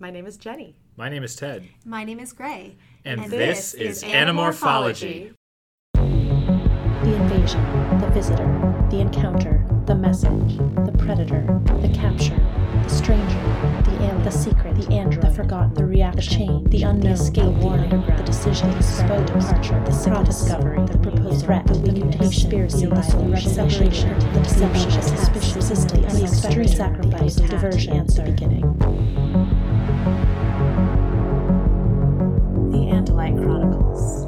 My name is Jenny. My name is Ted, My name is Gray. and, And this, is Anamorphology. The invasion, the visitor, the encounter, the message, the predator, the capture, the stranger, the alien, the secret, the android, the forgotten, the reaction, the chain, the unknown, the escape, the underground, the decision, the slow departure, the sick discovery, the proposed threat, the mutation, the solution, the separation, the deception, the suspicious, system. the unexpected sacrifice, the diversion, the beginning. The Andalite Chronicles.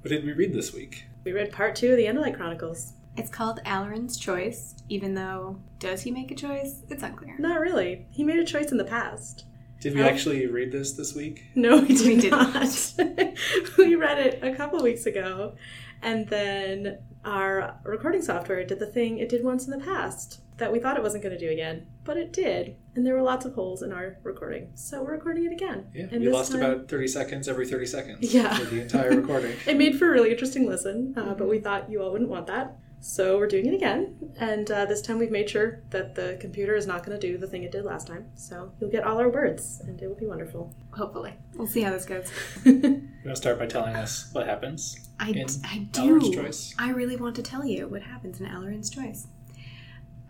What did we read this week? We read part two of the Andalite Chronicles. It's called Alloran's Choice, even though does he make a choice? It's unclear. Not really. He made a choice in the past. Did we Oh. actually read this this week? No, we did, We did not. we read it a couple weeks ago, and then our recording software did the thing it did once in the past that we thought it wasn't going to do again, but it did, and there were lots of holes in our recording, so we're recording it again. Yeah, and we this lost time- about 30 seconds every 30 seconds Yeah. for the entire recording. It made for a really interesting listen, uh, Mm-hmm. but we thought you all wouldn't want that. So we're doing it again, and uh, this time we've made sure that the computer is not going to do the thing it did last time. So you'll get all our words, and it will be wonderful. Hopefully. We'll see how this goes. You want to start by telling us what happens? I, in I do. Alloran's Choice? I really want to tell you what happens in Alloran's Choice.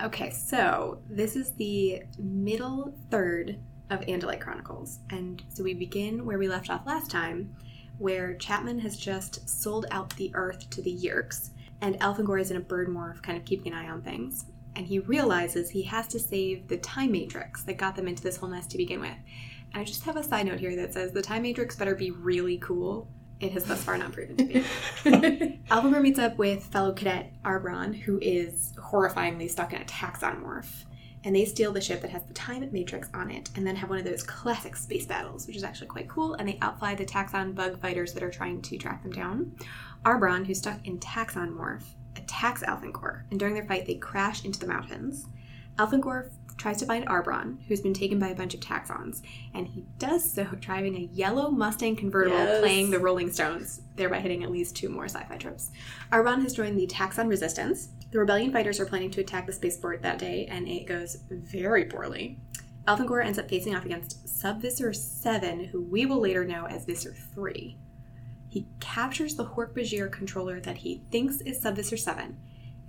Okay, so this is the middle third of Andalite Chronicles. And so we begin where we left off last time, where Chapman has just sold out the Earth to the Yeerks, and Elfangor is in a bird morph, kind of keeping an eye on things. And he realizes he has to save the time matrix that got them into this whole mess to begin with. And I just have a side note here that says the time matrix better be really cool. It has thus far not proven to be. Alvin meets up with fellow cadet Arbron, who is horrifyingly stuck in a Taxxon morph. And they steal the ship that has the time matrix on it, and then have one of those classic space battles, which is actually quite cool. And they outfly the Taxxon bug fighters that are trying to track them down. Arbron, who's stuck in Taxxon morph, attacks Elfangor, and during their fight, they crash into the mountains. Elfangor tries to find Arbron, who's been taken by a bunch of Taxxons, and he does so driving a yellow Mustang convertible Yes. playing the Rolling Stones, thereby hitting at least two more sci fi tropes. Arbron has joined the Taxxon Resistance. The rebellion fighters are planning to attack the spaceport that day, and it goes very poorly. Elfangor ends up facing off against Sub-Visser 7, who we will later know as Visser 3. He captures the Hork-Bajir controller that he thinks is Sub-Visser 7,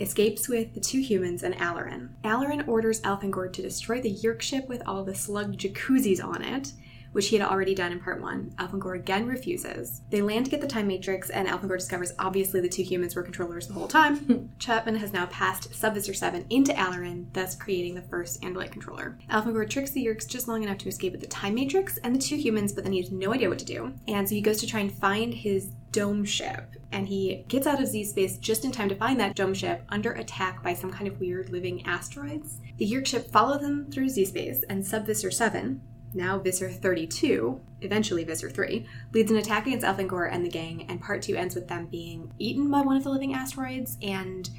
escapes with the two humans and Alloran. Alloran orders Elfangor to destroy the Yeerk ship with all the slug jacuzzis on it, which he had already done in part one. Elfangor again refuses. They land to get the time matrix, and Elfangor discovers obviously the two humans were controllers the whole time. Chapman has now passed Sub-Visser 7 into Alloran, thus creating the first Andalite controller. Elfangor tricks the Yeerks just long enough to escape with the time matrix and the two humans, but then he has no idea what to do. And so he goes to try and find his dome ship, and he gets out of Z space just in time to find that dome ship under attack by some kind of weird living asteroids. The Yeerk ship follows them through Z space, and Sub-Visser 7, now Visser 32, eventually Visser 3, leads an attack against Elfangor and the gang, and part 2 ends with them being eaten by one of the living asteroids and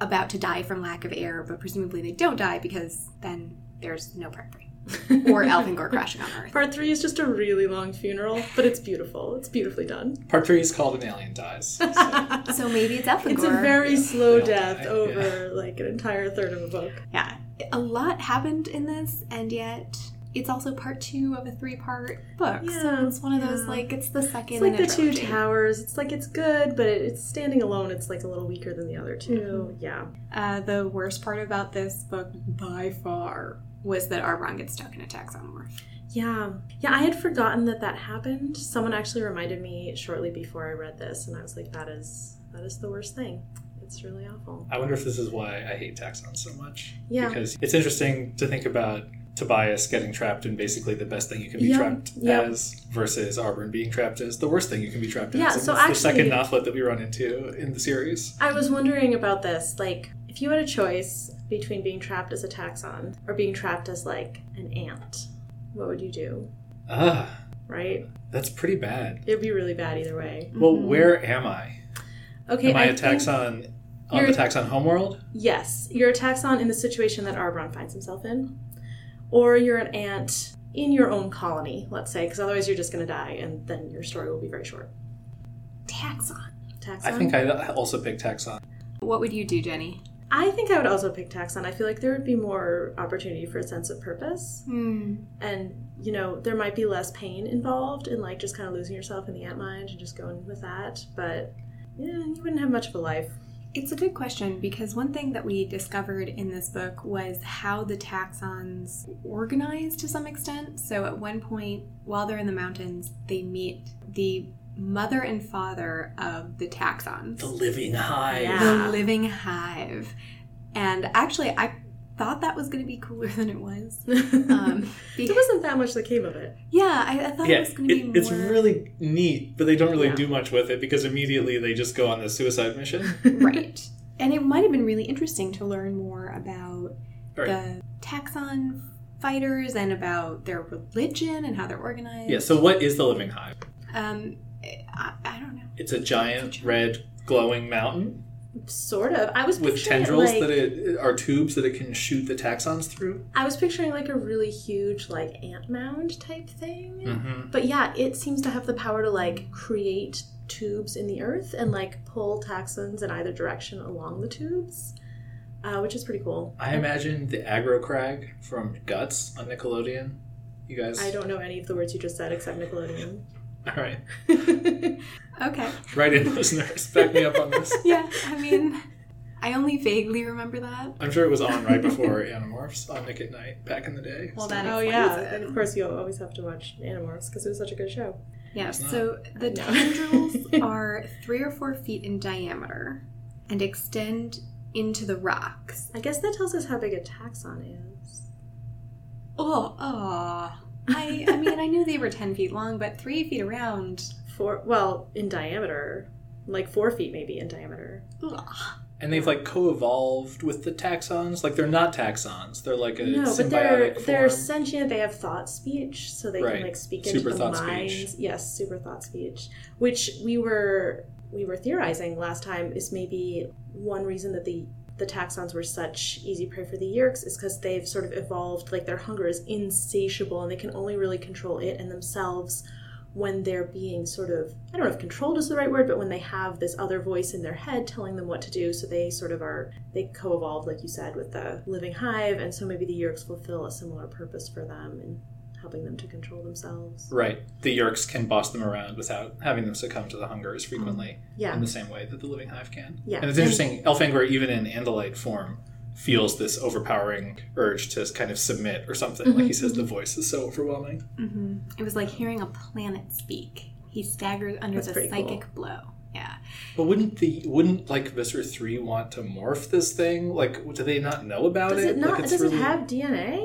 about to die from lack of air, but presumably they don't die because then there's no part 3. Or Elfangor crashing on Earth. Part three is just a really long funeral, but it's beautiful. It's beautifully done. Part three is called An Alien Dies. So, So maybe it's Elfangor. It's a very Yeah, slow death die, over like an entire third of a book. Yeah. A lot happened in this, and yet it's also part two of a three part book. so Yeah, it's one of those, yeah. like, it's the second It's like in a the two towers. It's like it's good, but it, it's standing alone. It's like a little weaker than the other 2 Mm-hmm. Yeah. Uh, the worst part about this book, by far, was that Arbron gets stuck in a Taxxon morph. Yeah. Yeah, I had forgotten that that happened. Someone actually reminded me shortly before I read this, and I was like, that is that is the worst thing. It's really awful. I wonder if this is why I hate Taxxons so much. Yeah. Because it's interesting to think about Tobias getting trapped in basically the best thing you can be Yeah, trapped yeah. as versus Arbron being trapped as the worst thing you can be trapped Yeah, as. And so it's the second actually- Nothlit that we run into in the series. I was wondering about this. Like, if you had a choice between being trapped as a Taxxon or being trapped as like an ant, what would you do? Ah, Right? that's pretty bad. It would be really bad either way. Well, Mhm. where am I? Okay, am I, a think- Taxxon on the Taxxon homeworld? Yes, you're a Taxxon in the situation that Arbron finds himself in, or you're an ant in your own colony, let's say, because otherwise you're just going to die, and then your story will be very short. Taxxon. Taxxon. I think I also pick Taxxon. What would you do, Jenny? I think I would also pick Taxxon. I feel like there would be more opportunity for a sense of purpose. Hmm. And, you know, there might be less pain involved in like just kind of losing yourself in the ant mind and just going with that. But yeah, you wouldn't have much of a life. It's a good question because one thing that we discovered in this book was how the Taxxons organize to some extent. So at one point, while they're in the mountains, they meet the mother and father of the Taxxons, The living hive. Yeah. the living hive. And actually, I thought that was going to be cooler than it was. Um, be- there wasn't that much that came of it. yeah, I, I thought Yeah, it was going to be more. it's really neat, but they don't really Yeah. do much with it because immediately they just go on the suicide mission. right. And it might have been really interesting to learn more about Right. the Taxxon fighters and about their religion and how they're organized. Yeah, so what is the living hive? Um, I, I don't know. It's a giant red glowing mountain Sort of. I was with tendrils like, that it are tubes that it can shoot the Taxxons through. I was picturing like a really huge like ant mound type thing. Mm-hmm. But yeah, it seems to have the power to like create tubes in the earth and like pull Taxxons in either direction along the tubes, uh, which is pretty cool. I imagine the aggro crag from Guts on Nickelodeon. You guys, I don't know any of the words you just said except Nickelodeon. All right, Okay. write in, listeners. Back me up on this. Yeah, I mean, I only vaguely remember that. I'm sure it was on right before Animorphs on Nick at Night back in the day. Well, so- that oh yeah, it. and of course you always have to watch Animorphs because it was such a good show. Yeah, It's so the No. tendrils are three or four feet in diameter and extend into the rocks. I guess that tells us how big a Taxxon is. Oh, oh. I, I mean, I knew they were 10 feet long, but three feet around. Four, well, in diameter, like four feet maybe in diameter. Ugh. and they've like co-evolved with the Taxxons. Like they're not Taxxons; they're like a No, symbiotic but they're form. they're sentient. They have thought speech, so they Right. can like speak Super into the minds. speech. Yes, super thought speech, which we were we were theorizing last time is maybe one reason that the the Taxxons were such easy prey for the Yeerks is because they've sort of evolved like their hunger is insatiable and they can only really control it and themselves when they're being sort of I don't know if controlled is the right word, but when they have this other voice in their head telling them what to do, so they sort of are they co-evolved, like you said, with the living hive, and so maybe the Yeerks fulfill a similar purpose for them in helping them to control themselves. right. The Yeerks can boss them around without having them succumb to the hunger as frequently Yeah. in the same way that the living hive can. Yeah. and it's interesting. Elfangor, even in Andalite form, feels this overpowering urge to kind of submit or something. Like he says, the voice is so overwhelming. hmm It was like hearing a planet speak. He staggered under That's the pretty psychic blow. Yeah. But wouldn't the wouldn't like Visser three want to morph this thing? Like, do they not know about Does it not? Like, it's does really- it have DNA?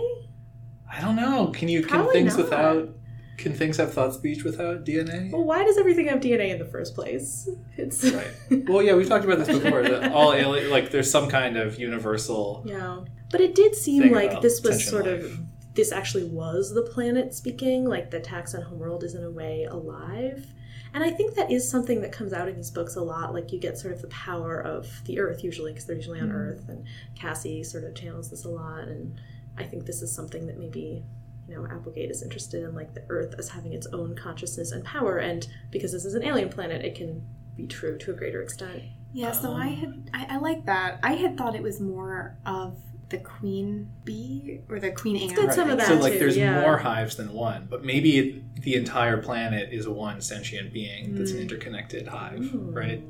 I don't know. Can you can Probably things not. without can things have thought speech without DNA? Well, why does everything have DNA in the first place? It's Right. Well, yeah, we've talked about this before. That all alien, like there's some kind of universal. Yeah. But it did seem like this was sort life. of this actually was the planet speaking, like the Taxxon homeworld is in a way alive. And I think that is something that comes out in these books a lot. Like you get sort of the power of the earth usually, because they're usually on Mhm. Earth, and Cassie sort of channels this a lot. And I think this is something that maybe you know Applegate is interested in, like the Earth as having its own consciousness and power. And because this is an alien planet, it can be true to a greater extent. Yeah, so I had I, I like that. I had thought it was more of the queen bee or the queen ant. got some of that so like too, there's yeah. more hives than one, but maybe the entire planet is one sentient being that's an Mm. interconnected hive, Mm. right?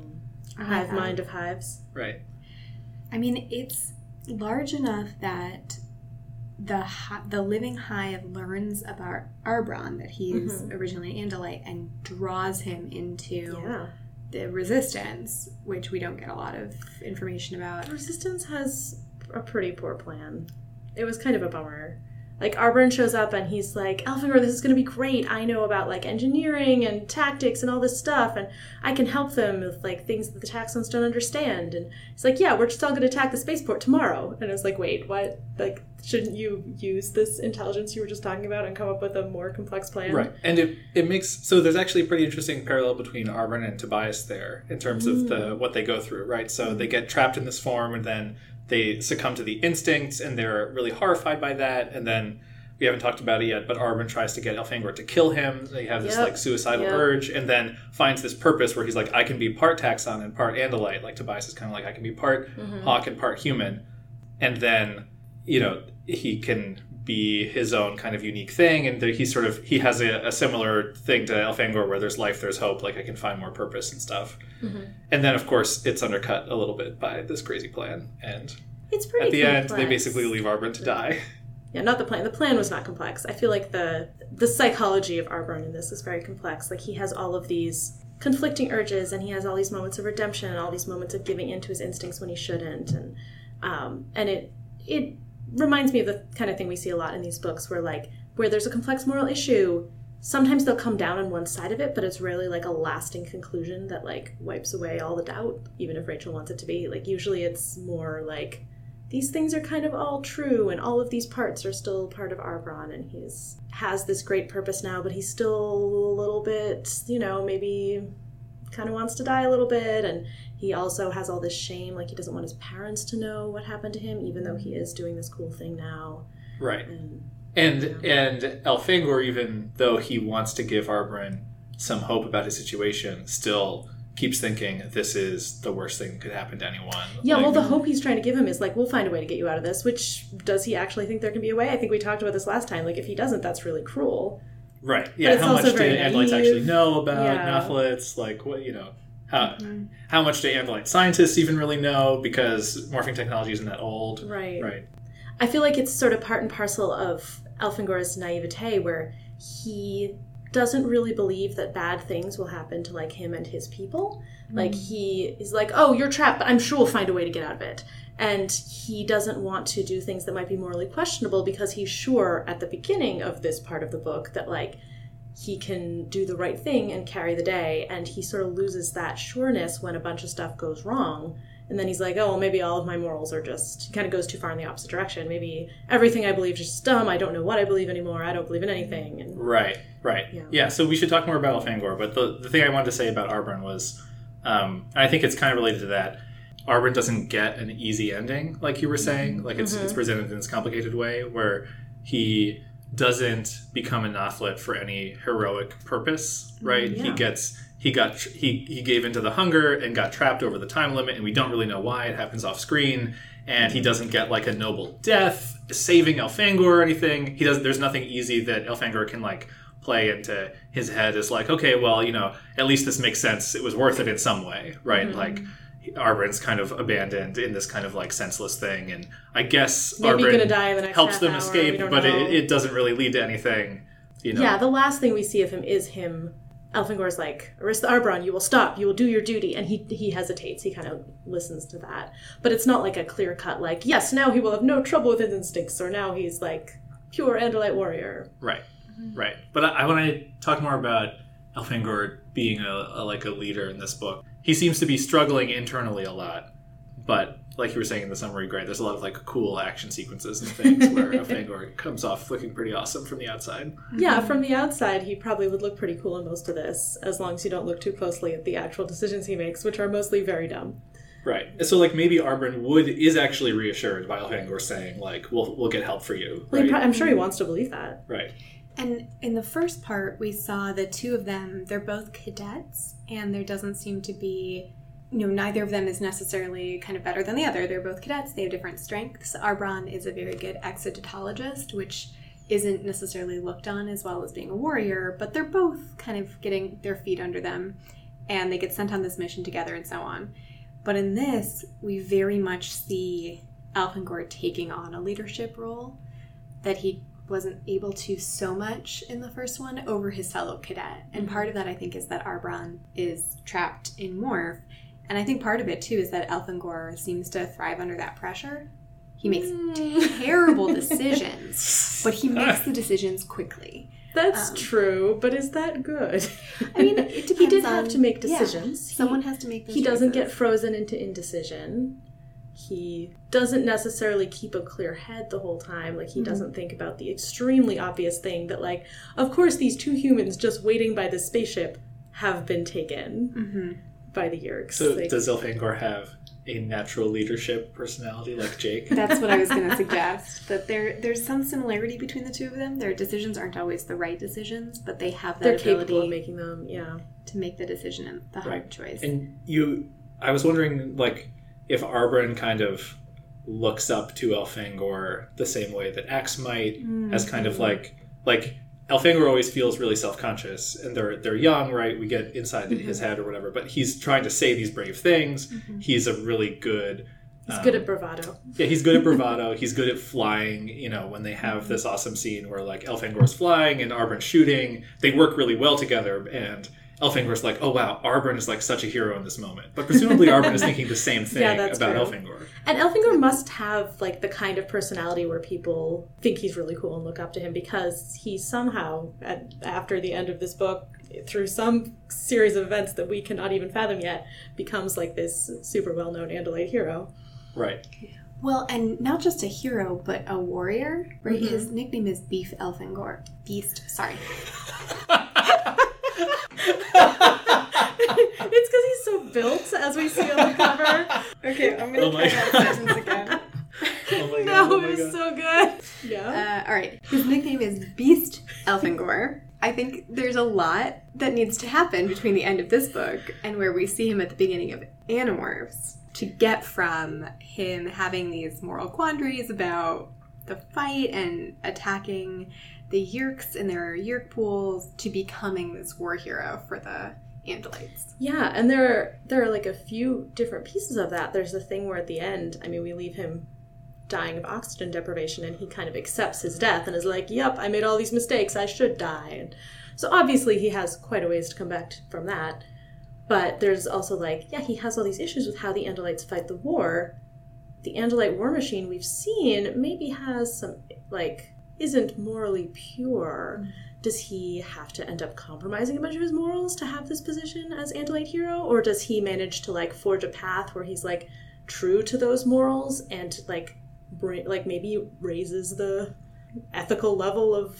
A hive mind of hives. Right. I mean, it's large enough that the the living hive learns about Arbron that he is Mhm. originally Andalite and draws him into Yeah. the resistance, which we don't get a lot of information about. Resistance has a pretty poor plan. It was kind of a bummer. Like Arbron shows up and he's like, Elfangor, this is gonna be great. I know about like engineering and tactics and all this stuff, and I can help them with like things that the Taxxons don't understand. And he's like, Yeah, we're just all gonna attack the spaceport tomorrow. And I was like, Wait, what? Like, shouldn't you use this intelligence you were just talking about and come up with a more complex plan? Right. And it, it makes so there's actually a pretty interesting parallel between Arbron and Tobias there in terms of the mm. what they go through, right? So mm. they get trapped in this form and then they succumb to the instincts and they're really horrified by that and then we haven't talked about it yet, but Arbron tries to get Elfangor to kill him. They have this Yep. like suicidal Yep. urge, and then finds this purpose where he's like, I can be part Taxxon and part Andalite. Like Tobias is kind of like, I can be part Mm-hmm. Hawk and part human, and then you know he can be his own kind of unique thing, and he sort of he has a, a similar thing to Elfangor where there's life, there's hope. Like I can find more purpose and stuff. Mm-hmm. And then of course it's undercut a little bit by this crazy plan, and It's pretty. at the end they basically leave Arbron to die. Yeah, not the plan. The plan was not complex. I feel like the the psychology of Arbron in this is very complex. Like he has all of these conflicting urges, and he has all these moments of redemption, and all these moments of giving in to his instincts when he shouldn't, and um, and it it reminds me of the kind of thing we see a lot in these books, where like where there's a complex moral issue. Sometimes they'll come down on one side of it, but it's rarely like a lasting conclusion that like wipes away all the doubt, even if Rachel wants it to be. Like usually it's more like these things are kind of all true and all of these parts are still part of Arbron and he's has this great purpose now but he's still a little bit you know maybe kind of wants to die a little bit and he also has all this shame like he doesn't want his parents to know what happened to him even though he is doing this cool thing now Right. and And and Elfangor, even though he wants to give Arbron some hope about his situation, still keeps thinking this is the worst thing that could happen to anyone. yeah Like, well the hope he's trying to give him is like we'll find a way to get you out of this which does he actually think there can be a way i think we talked about this last time like if he doesn't that's really cruel right. Yeah. How much very Andalites actually know about Yeah. Like what you know. How, mm-hmm. how much do Andalite scientists even really know? Because morphing technology isn't that old. right Right. I feel like it's sort of part and parcel of Elfangor's naivete, where he doesn't really believe that bad things will happen to like him and his people. Like mm-hmm. he is like, "Oh, you're trapped, but I'm sure we'll find a way to get out of it." And he doesn't want to do things that might be morally questionable because he's sure at the beginning of this part of the book that like he can do the right thing and carry the day and he sort of loses that sureness when a bunch of stuff goes wrong and then he's like oh well, maybe all of my morals are just he kind of goes too far in the opposite direction maybe everything i believe is just dumb i don't know what i believe anymore i don't believe in anything and Right, right. Yeah. Yeah. so we should talk more about Elfangor, but the, the thing I wanted to say about Arbron was, um, I think it's kind of related to that. Arbron doesn't get an easy ending, like you were saying. Like it's, it's presented in this complicated way where he doesn't become a Nothlit for any heroic purpose, right? He gets he got he he gave into the hunger and got trapped over the time limit, and we don't really know why. It happens off screen, and he doesn't get like a noble death, saving Elfangor or anything. He doesn't. There's nothing easy that Elfangor can like play into his head is like, okay, well, you know, at least this makes sense. It was worth it in some way, right? Mm-hmm. Like. Arbron's kind of abandoned in this kind of like senseless thing, and I guess maybe Arbron gonna die in the next helps them hour, escape, but it, it doesn't really lead to anything. You know, yeah the last thing we see of him is him Elfangor's like, Aristh Arbron, you will stop, you will do your duty. And he he hesitates, he kind of listens to that. But it's not like a clear cut, like, yes, now he will have no trouble with his instincts, or now he's like pure Andalite warrior. Right, mm-hmm. right. But I, I want to talk more about Elfangor being a, a like a leader in this book. He seems to be struggling internally a lot, but like you were saying in the summary, great. There's a lot of like cool action sequences and things where Elfangor comes off looking pretty awesome from the outside. Yeah, mm-hmm. from the outside, he probably would look pretty cool in most of this, as long as you don't look too closely at the actual decisions he makes, which are mostly very dumb. Right. So like maybe Arbron would is actually reassured by Elfangor saying like we'll we'll get help for you. Well, pro- I'm sure he mm-hmm. wants to believe that. right. And in the first part, we saw the two of them, they're both cadets, and there doesn't seem to be, you know, neither of them is necessarily kind of better than the other. They're both cadets, they have different strengths. Arbron is a very good exodatologist, which isn't necessarily looked on as well as being a warrior, but they're both kind of getting their feet under them, and they get sent on this mission together and so on. But in this, we very much see Elfangor taking on a leadership role that he wasn't able to so much in the first one over his fellow cadet. And part of that, I think, is that Arbron is trapped in Morph. And I think part of it, too, is that Elfangor seems to thrive under that pressure. He makes terrible decisions, but he makes the decisions quickly. That's Um, true, but is that good? I mean, it depends he did on- have to make yeah, decisions. He- someone has to make he doesn't get frozen into indecision. He doesn't necessarily keep a clear head the whole time. Like Mm-hmm. he doesn't think about the extremely obvious thing that, like, of course, these two humans just waiting by the spaceship have been taken Mhm. by the Yeerks. So Like, does Elfangor have a natural leadership personality like Jake. That's what I was going to suggest. That there there's some similarity between the two of them. Their decisions aren't always the right decisions, but they have that They're ability capable of making them. Yeah. to make the decision and the hard Right. choice. And you, I was wondering, like, if Arbron kind of looks up to Elfangor the same way that Ax might, mm. as kind of like, like Elfangor always feels really self-conscious, and they're they're young, right? We get inside his mm-hmm. head or whatever, but he's trying to say these brave things. Mm-hmm. He's a really good. He's um, good at um, bravado. Yeah, he's good at bravado. he's good at flying. You know, when they have mm-hmm. this awesome scene where like Elfangor's flying and Arbron's shooting, they work really well together. And Elfangor's like, "Oh wow, Arbron is like such a hero in this moment." But presumably, Arbron is thinking the same thing Yeah, that's about true. Elfangor. And Elfangor must have like the kind of personality where people think he's really cool and look up to him because he somehow, at, after the end of this book, through some series of events that we cannot even fathom yet, becomes like this super well known Andalite hero. Right. well, and not just a hero, but a warrior. Right? Mhm. His nickname is Beef Elfangor. Beast. Sorry. it's because he's so built, as we see on the cover. Okay, I'm gonna Oh my that God. sentence again. Oh my no, god. oh my it was God. so good. Yeah. Uh, all right. His nickname is Beast Elfangor. I think there's a lot that needs to happen between the end of this book and where we see him at the beginning of Animorphs to get from him having these moral quandaries about the fight and attacking the Yeerks and their Yeerk pools to becoming this war hero for the Andalites. Yeah, and there are, there are like a few different pieces of that. There's the thing where at the end, I mean, we leave him dying of oxygen deprivation and he kind of accepts his death and is like, "Yep, I made all these mistakes. I should die." And so obviously he has quite a ways to come back from that. But there's also like, yeah, he has all these issues with how the Andalites fight the war. The Andalite war machine we've seen maybe has some like isn't morally pure does he have to end up compromising a bunch of his morals to have this position as Andalite hero, or does he manage to like forge a path where he's like true to those morals and like bring like maybe raises the ethical level of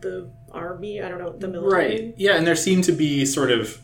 the army? I don't know the military. Right. Yeah, and there seem to be sort of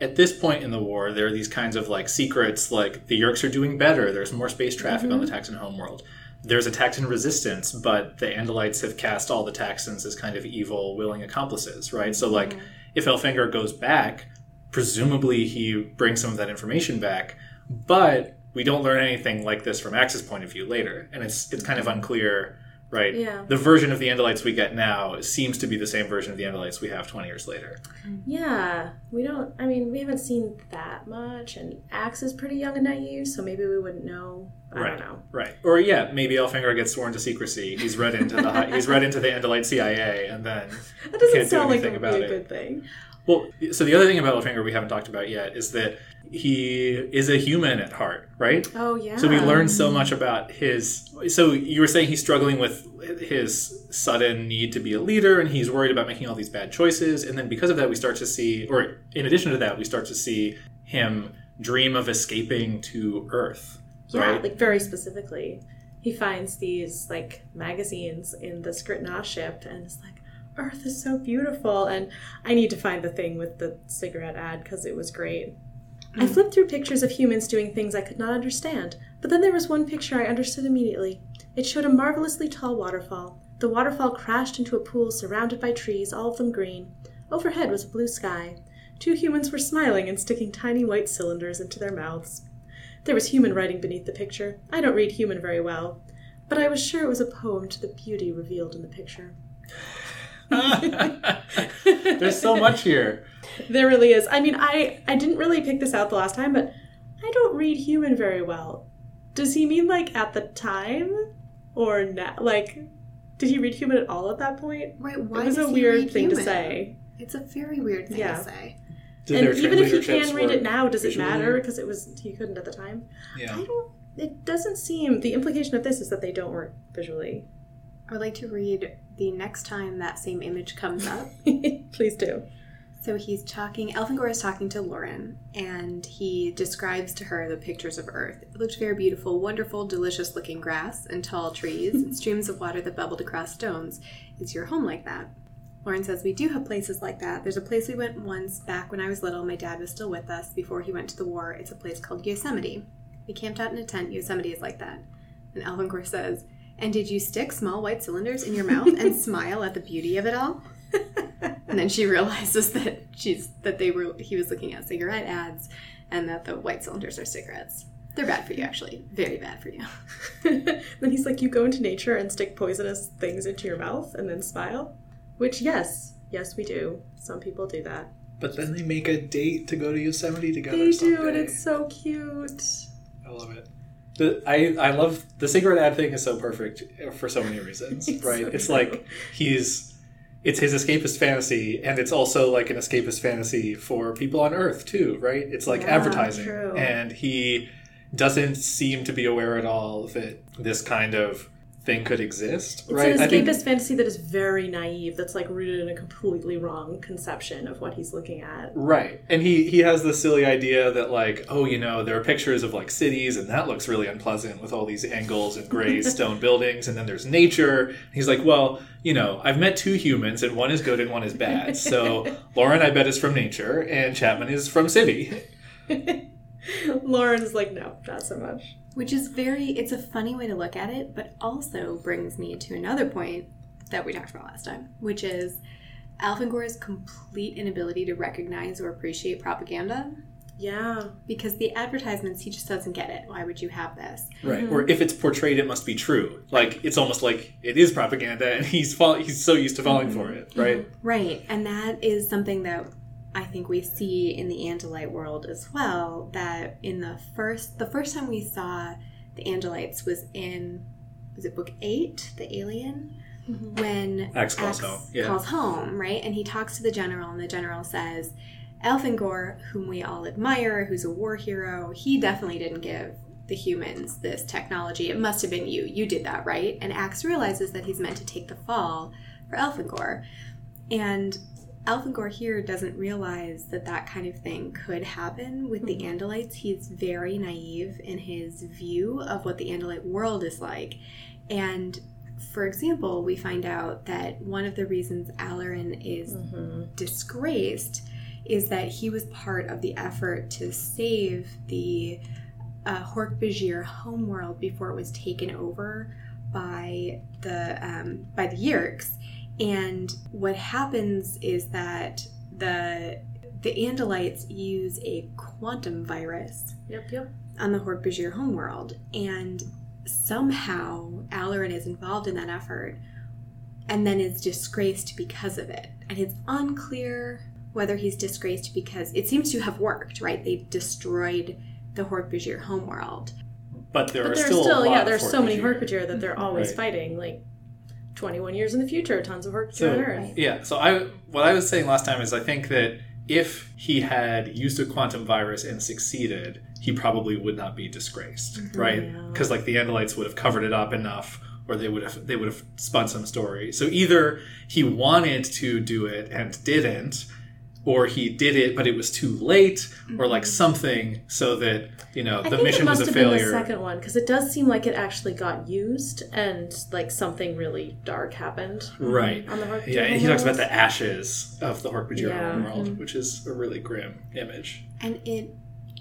at this point in the war, there are these kinds of like secrets, like the Yeerks are doing better. There's more space traffic on the mm-hmm. Taxxon homeworld. There's a Taxxon resistance, but the Andalites have cast all the Taxxons as kind of evil, willing accomplices, right? So, like, mm-hmm. if Elfangor goes back, presumably he brings some of that information back, but we don't learn anything like this from Ax's point of view later, and it's it's kind of unclear, right? Yeah. The version of the Andalites we get now seems to be the same version of the Andalites we have 20 years later. Yeah, we don't. I mean, we haven't seen that much, and Ax is pretty young and naive, so maybe we wouldn't know. I right. don't know. Right. Or yeah, maybe Elfangor gets sworn to secrecy. He's read into the he's read into the Andalite CIA, and then That doesn't Can't do sound like a good thing. well. So the other thing about Elfangor we haven't talked about yet is that he is a human at heart, right? Oh yeah. So we learn so much about his. So you were saying he's struggling with his sudden need to be a leader, and he's worried about making all these bad choices. And then because of that, we start to see, or in addition to that, we start to see him dream of escaping to Earth. Yeah, right? like very specifically. He finds these like magazines in the Skrit Na ship and it's like, Earth is so beautiful. And I need to find the thing with the cigarette ad because it was great. I hmm. flipped through pictures of humans doing things I could not understand, but then there was one picture I understood immediately. It showed a marvelously tall waterfall. The waterfall crashed into a pool surrounded by trees, all of them green. Overhead was a blue sky. Two humans were smiling and sticking tiny white cylinders into their mouths. There was human writing beneath the picture. I don't read human very well, but I was sure it was a poem to the beauty revealed in the picture. There's so much here. There really is. I mean, I I didn't really pick this out the last time, but I don't read human very well. Does he mean like at the time or now? Like, did he read human at all at that point? Right? Why it was does a he weird read thing to human? say. It's a very weird thing Yeah. to say. Did and even if he can read it now, does it matter? Because it was he couldn't at the time. Yeah. I don't. It doesn't seem. The implication of this is that they don't work visually. I would like to read the next time that same image comes up. Please do. So he's talking, Elfangor is talking to Loren, and he describes to her the pictures of Earth. It looked very beautiful, wonderful, delicious looking grass and tall trees and streams of water that bubbled across stones. Is your home like that? Loren says, We do have places like that. There's a place we went once back when I was little. My dad was still with us before he went to the war. It's a place called Yosemite. We camped out in a tent. Yosemite is like that. And Elfangor says, And did you stick small white cylinders in your mouth and smile at the beauty of it all? And then she realizes that she's that they were he was looking at cigarette ads and that the white cylinders are cigarettes. They're bad for you actually. Very bad for you. then he's like, You go into nature and stick poisonous things into your mouth and then smile? Which, yes, yes, we do. Some people do that. But then they make a date to go to Yosemite together. They do, and it's so cute. I love it. The, I I love the cigarette ad thing is so perfect for so many reasons, It's right? so it's true. like he's it's his escapist fantasy, and it's also like an escapist fantasy for people on Earth too, right? It's like Yeah, advertising, true. and he doesn't seem to be aware at all that this kind of thing could exist, It's right? an I think- escapist fantasy that is very naive, that's like rooted in a completely wrong conception of what he's looking at. Right. And he he has the silly idea that like, oh, you know, there are pictures of like cities and that looks really unpleasant with all these angles and gray stone buildings and then there's nature. He's like, well, you know, I've met two humans and one is good and one is bad. So Loren I bet is from nature and Chapman is from city. Loren's like, no, not so much. Which is very it's a funny way to look at it, but also brings me to another point that we talked about last time, which is Elfangor's complete inability to recognize or appreciate propaganda Yeah. because the advertisements he just doesn't get it. Why would you have this? Right. Mm-hmm. Or if it's portrayed it must be true. Like it's almost like it is propaganda and he's fall- he's so used to falling mm-hmm. for it, right? Mm-hmm. Right, and that is something that I think we see in the Andalite world as well. That in the first, the first time we saw the Andalites was in, was it book eight, the Alien, mm-hmm. when Ax calls home, yeah. calls home, right? And he talks to the general, and the general says, Elfangor, whom we all admire, who's a war hero, he definitely didn't give the humans this technology. It must have been you. You did that, right? And Ax realizes that he's meant to take the fall for Elfangor. And Elfangor here doesn't realize that that kind of thing could happen with the Andalites. He's very naive in his view of what the Andalite world is like. And for example, we find out that one of the reasons Alloran is disgraced is that he was part of the effort to save the uh, Hork-Bajir homeworld before it was taken over by the um, by the Yeerks. And what happens is that the the Andalites use a quantum virus Yep, yep. on the Hork-Bajir homeworld, and somehow Alloran is involved in that effort, and then is disgraced because of it. And it's unclear whether he's disgraced because it seems to have worked. Right? They destroyed the Hork-Bajir homeworld. But there But are there's still, still, a lot yeah, of there's so many Hork-Bajir. Hork-Bajir that they're always Right. fighting. Like, 21 years in the future, tons of Hork-Bajir So on Earth. yeah, so I what I was saying last time is I think that if he had used a quantum virus and succeeded, he probably would not be disgraced, mm-hmm. right? Yeah. Because like the Andalites would have covered it up enough, or they would have they would have spun some story. So either he wanted to do it and didn't, or he did it but it was too late, or like something so that you know I the think mission it must was a have been failure. the second one because it does seem like it actually got used and like something really dark happened. Right. On the Hork-Bajir Yeah, and he talks about the ashes of the Hork-Bajir Yeah. homeworld, which is a really grim image. And it,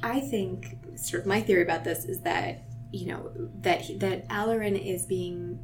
I think, sort of my theory about this is that you know that he, that Alloran is being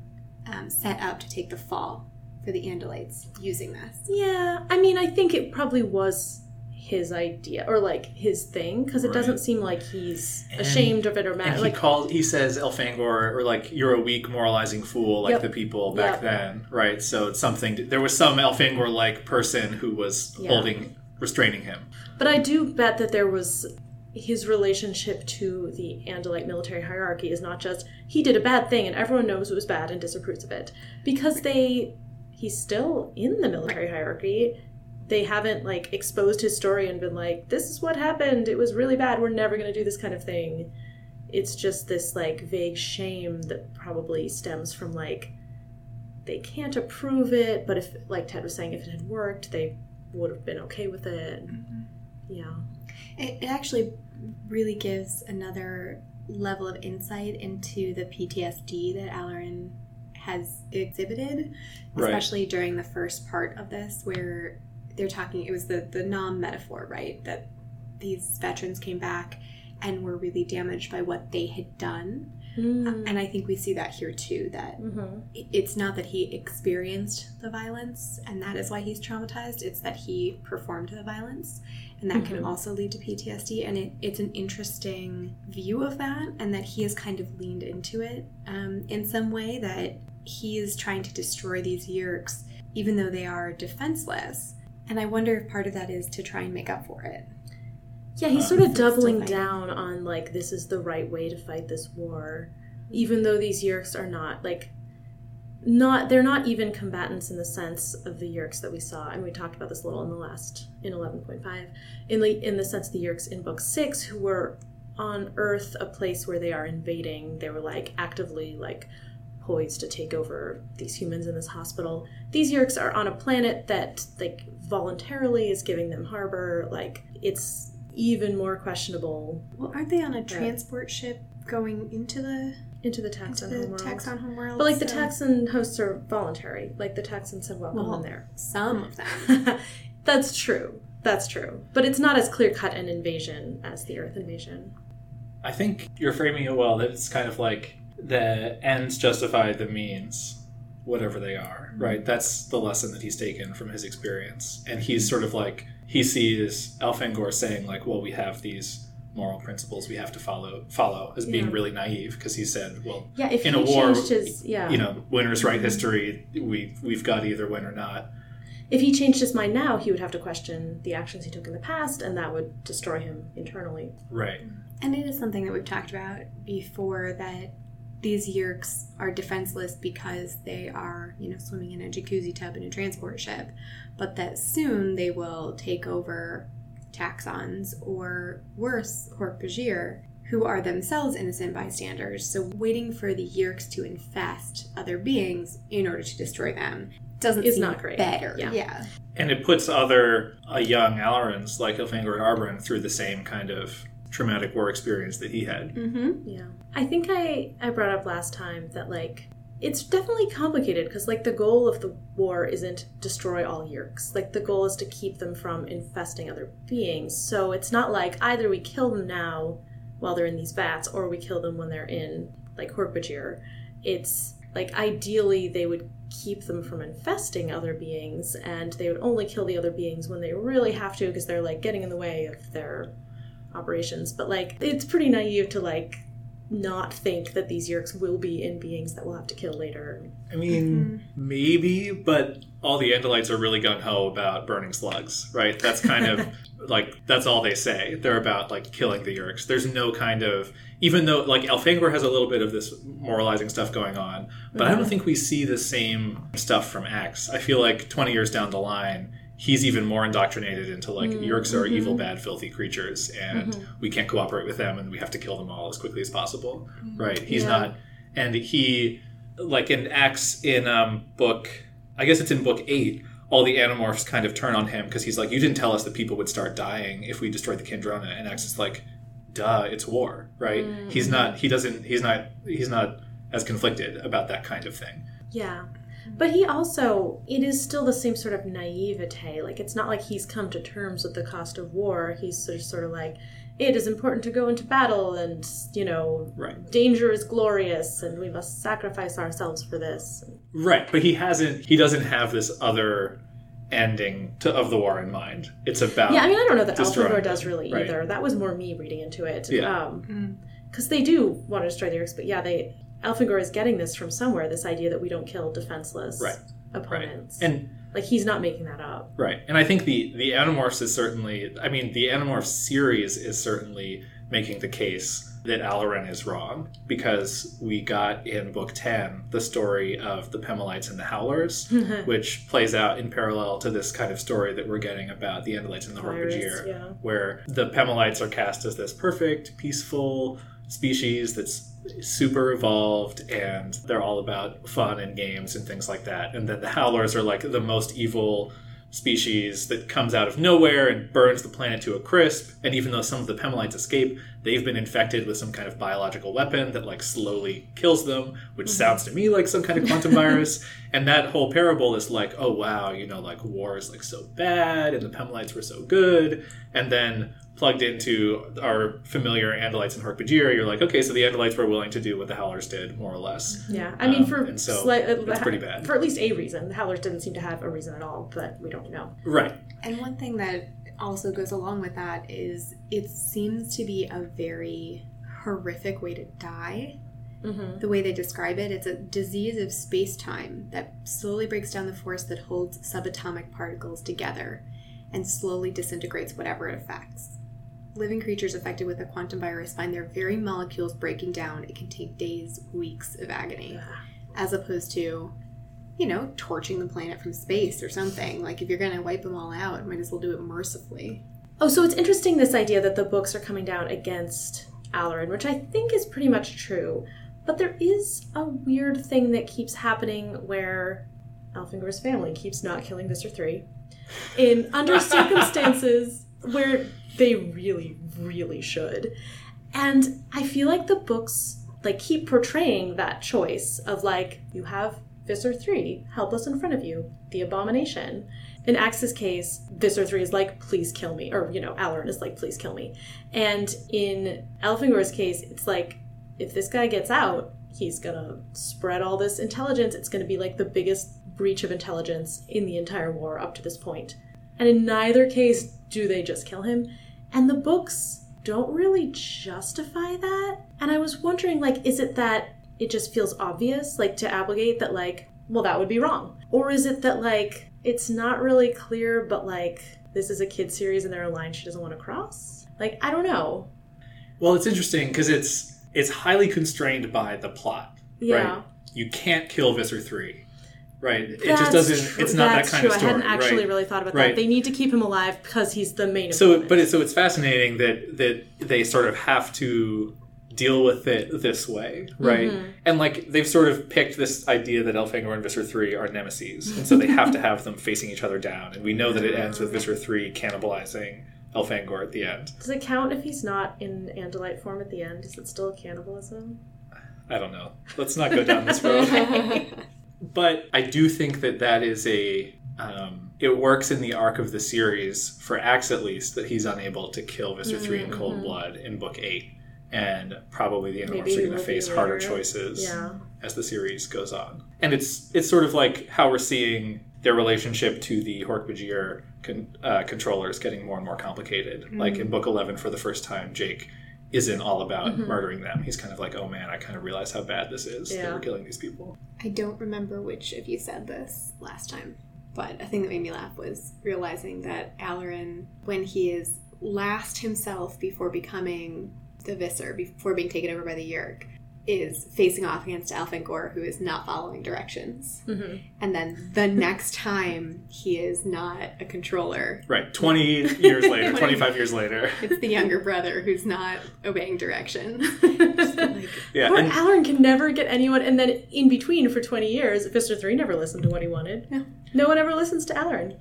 um, set up to take the fall for the Andalites using this. Yeah, I mean, I think it probably was his idea or like his thing because it Right. doesn't seem like he's And- ashamed of it or And mad. he Like, calls, he says Elfangor, or like you're a weak, moralizing fool, like Yep. the people back Yep. then, right? So it's something. There was some Elfangor like person who was Yeah. holding, restraining him. but I do bet that there was his relationship to the Andalite military hierarchy is not just he did a bad thing and everyone knows it was bad and disapproves of it because they he's still in the military hierarchy. They haven't like exposed his story and been like, this is what happened. It was really bad. We're never going to do this kind of thing. It's just this like vague shame that probably stems from like they can't approve it, but if like Ted was saying, if it had worked, they would have been okay with it. Mm-hmm. Yeah. It, it actually really gives another level of insight into the PTSD that Alloran has exhibited, Right. especially during the first part of this, where they're talking. It was the the Nam metaphor, right? That these veterans came back and were really damaged by what they had done. Mm. And I think we see that here too that Mhm. it's not that he experienced the violence and that is why he's traumatized, it's that he performed the violence. And that can Mhm. also lead to PTSD. And it, it's an interesting view of that, and that he has kind of leaned into it um, in some way that he is trying to destroy these Yeerks, even though they are defenseless. And I wonder if part of that is to try and make up for it. Yeah, he's sort um, of doubling down on like this is the right way to fight this war, even though these Yeerks are not like not they're not even combatants in the sense of the Yeerks that we saw, and we talked about this a little in the last in eleven point five, in the in the sense of the Yeerks in book six who were on Earth, a place where they are invading. They were like actively like poised to take over these humans in this hospital. These Yeerks are on a planet that like voluntarily is giving them harbor. Like it's even more questionable Well, aren't they on a transport ship going into the, into the into Taxxon the homeworld. Taxxon homeworld? But like the so- Taxxon hosts are voluntary. Like the Taxxon said, welcome Well, in there. Some of them. That's true. That's true. But it's not as clear cut an invasion as the Earth invasion. I think you're framing it well. That it's kind of like the ends justify the means, whatever they are, mm-hmm. right? That's the lesson that he's taken from his experience, and he's sort of like he sees Elfangor saying like, "Well, we have these moral principles we have to follow," follow as being Yeah. really naive because he said, "Well, Yeah, if in he a war, changed his yeah, you know, winners write mm-hmm. history. We we've got either win or not." if he changed his mind now, he would have to question the actions he took in the past, and that would destroy him internally. Right. And it is something that we've talked about before that these Yeerks are defenseless because they are, you know, swimming in a jacuzzi tub in a transport ship, but that soon they will take over Taxxons or worse, Hork-Bajir, who are themselves innocent bystanders. So waiting for the Yeerks to infest other beings in order to destroy them doesn't Is seem not great. better. Yeah. yeah. And it puts other uh, young Allorans like Elfangor and Arbron through the same kind of traumatic war experience that he had. Mm-hmm. Yeah. I think I I brought up last time that like it's definitely complicated because like the goal of the war isn't destroy all Yeerks. Like the goal is to keep them from infesting other beings. So it's not like either we kill them now while they're in these vats or we kill them when they're in like Hork-Bajir. It's like ideally they would keep them from infesting other beings and they would only kill the other beings when they really have to because they're like getting in the way of their operations but like it's pretty naive to like not think that these yeerks will be in beings that we'll have to kill later I mean, mm-hmm. maybe, but all the Andalites are really gung ho about burning slugs, right? That's kind of like that's all they say. They're about like killing the Yeerks. There's no kind of even though like Elfangor has a little bit of this moralizing stuff going on, but I don't mm-hmm. think we see the same stuff from Ax. I feel like 20 years down the line. He's even more indoctrinated into like Yeerks are evil, mm-hmm. bad, filthy creatures, and mm-hmm. we can't cooperate with them, and we have to kill them all as quickly as possible. Mm-hmm. Right? He's Yeah. not, and he like in Ax in um, book, I guess it's in book eight. All the Animorphs kind of turn on him because he's like, "You didn't tell us that people would start dying if we destroyed the Kandrona." And Ax is like, "Duh, it's war, right?" He's not. He doesn't. He's not. He's not as conflicted about that kind of thing. yeah but he also it is still the same sort of naivete like it's not like he's come to terms with the cost of war he's sort of, sort of like it is important to go into battle and you know Right. danger is glorious and we must sacrifice ourselves for this Right, but he hasn't. He doesn't have this other ending to, of the war in mind. It's about Yeah, I mean, I don't know that destroying Elfangor does them, really right. either. That was more me reading into it. Yeah. Um, because they do want to destroy the Yeerks, but yeah, they Elfangor is getting this from somewhere. This idea that we don't kill defenseless Right. right, opponents, and like he's not making that up. Right, and I think the the Animorphs is certainly. I mean, the Animorphs series is certainly making the case that Alloran is wrong because we got in book ten the story of the Pemalites and the Howlers, which plays out in parallel to this kind of story that we're getting about the Andalites and the Pirates, yeah. where the Pemalites are cast as this perfect, peaceful species that's super evolved and they're all about fun and games and things like that. And then the Howlers are like the most evil species that comes out of nowhere and burns the planet to a crisp. And even though some of the Pemalites escape, they've been infected with some kind of biological weapon that like slowly kills them, which mm-hmm. sounds to me like some kind of quantum virus. And that whole parable is like, oh wow, you know, like war is like so bad and the Pemalites were so good. And then plugged into our familiar Andalites and Hork-Bajir, you're like, okay, so the Andalites were willing to do what the Howlers did, more or less. Yeah, I mean, Um, for and so slight- uh, that's pretty bad. For at least a reason, the Howlers didn't seem to have a reason at all, but we don't know. Right. And one thing that also goes along with that is it seems to be a very horrific way to die. Mm-hmm. The way they describe it, it's a disease of space time that slowly breaks down the force that holds subatomic particles together and slowly disintegrates whatever it affects. Living creatures affected with a quantum virus find their very molecules breaking down. It can take days, weeks of agony, as opposed to, you know, torching the planet from space or something. Like, if you're going to wipe them all out, might as well do it mercifully. Oh, so it's interesting this idea that the books are coming down against Alloran, which I think is pretty much true. But there is a weird thing that keeps happening where Elfangor's family keeps not killing Visser 3 in under circumstances where they really, really should. And I feel like the books like keep portraying that choice of like you have Visser 3 helpless in front of you, the abomination. In Ax's case, Visser 3 is like, please kill me. Or, you know, Alloran is like, please kill me. And in Elfangor's case, it's like, if this guy gets out, he's gonna spread all this intelligence. It's gonna be like the biggest breach of intelligence in the entire war up to this point. And in neither case do they just kill him. And the books don't really justify that. And I was wondering, like, is it that it just feels obvious, like to Applegate, that, like, well, that would be wrong? Or is it that, like, it's not really clear, but, like, this is a kid series and there are lines she doesn't want to cross? Like, I don't know. Well, it's interesting because it's it's highly constrained by the plot. Yeah. Right? You can't kill Visser 3. Right? It That's just doesn't true. it's not That's that kind true. of story. I hadn't actually right? really thought about Right. that. They need to keep him alive because he's the main. so opponent. but it, so it's fascinating that that they sort of have to deal with it this way right Mm-hmm. and like they've sort of picked this idea that Elfangor and Visser 3 are nemesis and so they have to have them facing each other down and we know that it ends with Visser 3 cannibalizing Elfangor at the end Does it count if he's not in Andalite form at the end? Is it still cannibalism? I don't know let's not go down this road but I do think that that is a um, it works in the arc of the series for Ax at least that he's unable to kill Visser 3 in cold blood in book 8 and probably the Animorphs Mm-hmm. Maybe are going to face harder later. choices Yeah. as the series goes on. And it's it's sort of like how we're seeing their relationship to the Hork-Bajir con- uh, controllers getting more and more complicated. Mm-hmm. Like in book 11 for the first time, Jake isn't all about Mm-hmm. murdering them. He's kind of like, oh man, I kind of realize how bad this is that Yeah. we're killing these people. I don't remember which of you said this last time, but a thing that made me laugh was realizing that Alloran, when he is last himself before becoming the Visser, before being taken over by the Yeerk, is facing off against Elfangor, who is not following directions. Mm-hmm. And then the next time he is not a controller, Right. 20 years later, 25 years later. it's the younger brother who's not obeying direction. Like, Yeah. Poor And, Alloran can never get anyone, and then in between for 20 years, Visser 3 never listened to what he wanted. No. No one ever listens to Alloran.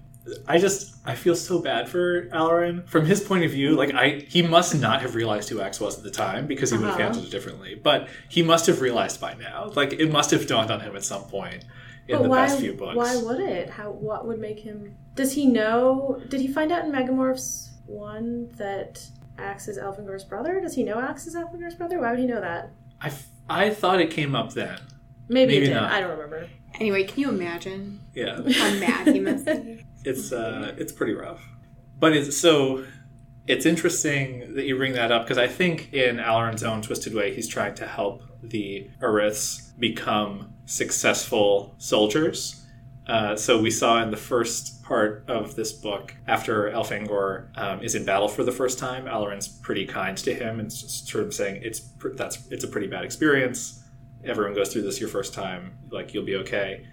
I just I feel so bad for Alloran from his point of view. Like I, he must not have realized who Ax was at the time because he would have Uh-huh. handled it differently. But he must have realized by now. Like it must have dawned on him at some point in but the why, past few books. why would it? How? What would make him... Does he know... Did he find out in Megamorphs 1 that Ax is Elfangor's brother? Does he know Ax is Elfangor's brother? Why would he know that? I, I thought it came up then. Maybe, Maybe it did. not. I don't remember. anyway, can you imagine Yeah, how mad he must be? it's uh, it's pretty rough. But it's so it's interesting that you bring that up because I think in Alloran's own twisted way, he's trying to help the Arisths become successful soldiers. Uh, so we saw in the first part of this book, after Elfangor um, is in battle for the first time, Alloran's pretty kind to him and sort of saying it's pr- that's it's a pretty bad experience. Everyone goes through this your first time, like you'll be okay.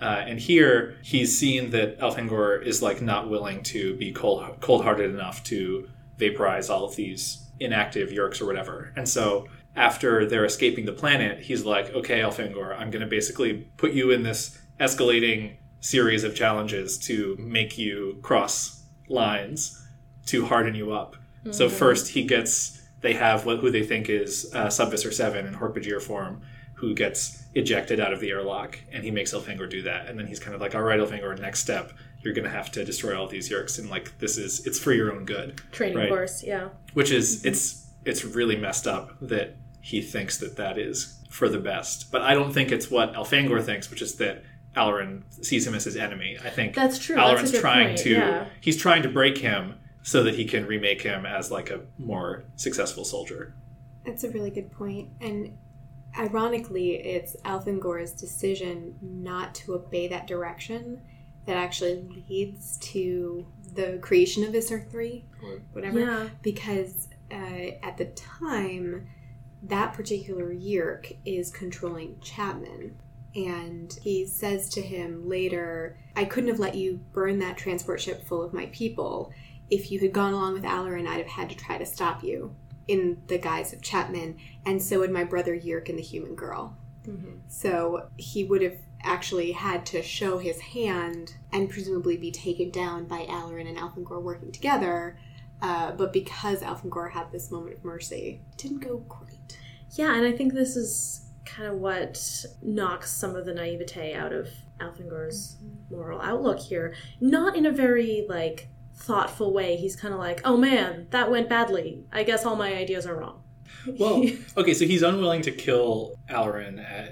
Uh, and here he's seen that Elfangor is like not willing to be cold cold-hearted enough to vaporize all of these inactive Yeerks or whatever. And so after they're escaping the planet, he's like, "Okay, Elfangor, I'm going to basically put you in this escalating series of challenges to make you cross lines to harden you up." So first he gets they have what who they think is uh, Sub-Visser Seven in Hork-Bajir form, who gets ejected out of the airlock, and he makes Elfangor do that. And then he's kind of like, "All right, Elfangor, next step, you're you're going to have to destroy all these Yeerks, and like this is it's for your own good, Training Right. course, yeah. which is mm-hmm. it's it's really messed up that he thinks that that is for the best. But I don't think it's what Elfangor thinks, which is that Alloran sees him as his enemy. I think That's true. That's Alarin's good trying point, to yeah. he's trying to break him so that he can remake him as like a more successful soldier. That's a really good point. And ironically, it's Elfangor's decision not to obey that direction that actually leads to the creation of Visser 3 or whatever. Yeah. Because uh, at the time, that particular Yeerk is controlling Chapman. And he says to him later, I couldn't have let you burn that transport ship full of my people. If you had gone along with Alloran, I'd have had to try to stop you in the guise of Chapman, and so would my brother Yeerk and the human girl. So he would have actually had to show his hand and presumably be taken down by Alloran and Elfangor working together. Uh, but because Elfangor had this moment of mercy, it didn't go great. Yeah, and I think this is kind of what knocks some of the naivete out of Elfangor's moral outlook here. Not in a very like thoughtful way. He's kind of like, "Oh man, that went badly. I guess all my ideas are wrong." Well, okay, so he's unwilling to kill Alloran, uh,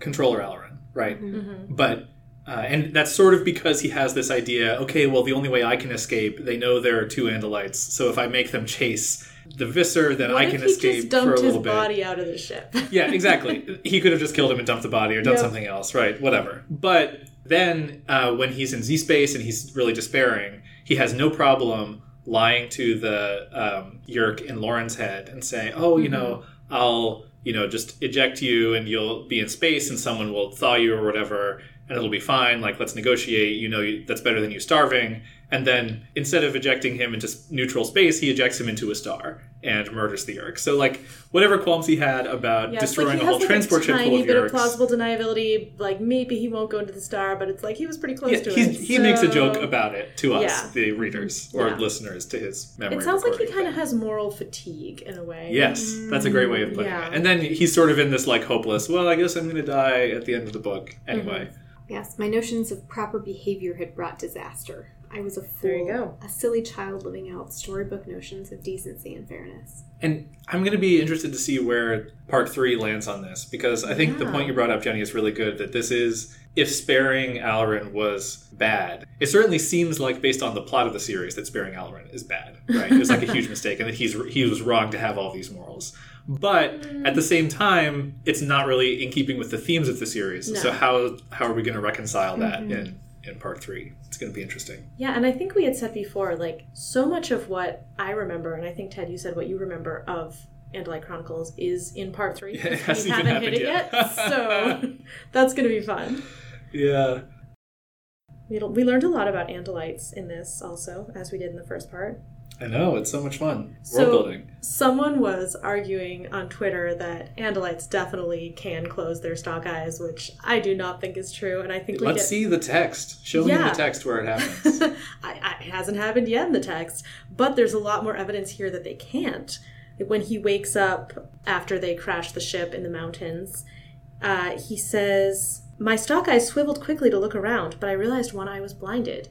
controller Alloran, right? Mm-hmm. But uh, and that's sort of because he has this idea. Okay, well, the only way I can escape, they know there are two Andalites, so if I make them chase the Visser, then what I if can he escape just for a dumped his little bit. body out of the ship? Yeah, exactly. he could have just killed him and dumped the body or done Yep. something else, right? Whatever. But then uh, when he's in Z space and he's really despairing, he has no problem lying to the um, Yeerk in Loren's head and saying, "Oh, you know, I'll you know just eject you and you'll be in space and someone will thaw you or whatever." And it'll be fine. Like, let's negotiate. You know, that's better than you starving. And then instead of ejecting him into neutral space, he ejects him into a star and murders the Yeerk. So, like, whatever qualms he had about Yeah, destroying like a whole like, transport ship tiny full of bit of plausible deniability. Like maybe he won't go into the star, but it's like he was pretty close Yeah, to it. he makes a joke about it to us, Yeah. the readers or listeners, to his memory. It sounds like he kind of has moral fatigue in a way. Yes, that's a great way of putting it. And then he's sort of in this like hopeless. Well, I guess I'm going to die at the end of the book anyway. Mm-hmm. Yes, my notions of proper behavior had brought disaster. I was a fool, There you go. a silly child living out storybook notions of decency and fairness. And I'm going to be interested to see where part three lands on this because I think the point you brought up, Jenny, is really good. That this is if sparing Alloran was bad, it certainly seems like based on the plot of the series that sparing Alloran is bad. Right? It was like a huge mistake, and that he's he was wrong to have all these morals. But at the same time, it's not really in keeping with the themes of the series. No. So how how are we going to reconcile that mm-hmm. in in part three? It's going to be interesting. Yeah, and I think we had said before, like, so much of what I remember, and I think, Ted, you said what you remember of Andalite Chronicles is in part three. Yeah, it because hasn't we haven't hit it yet. yet. so that's going to be fun. Yeah. We, we learned a lot about Andalites in this also, as we did in the first part. I know it's so much fun. So- World building. Someone was arguing on Twitter that Andalites definitely can close their stalk eyes, which I do not think is true, and I think we Let's get see the text. Show me the text where it happens. I, I, it hasn't happened yet in the text, but there's a lot more evidence here that they can't. Like, When he wakes up after they crash the ship in the mountains, uh, he says, My stalk eyes swiveled quickly to look around, but I realized one eye was blinded.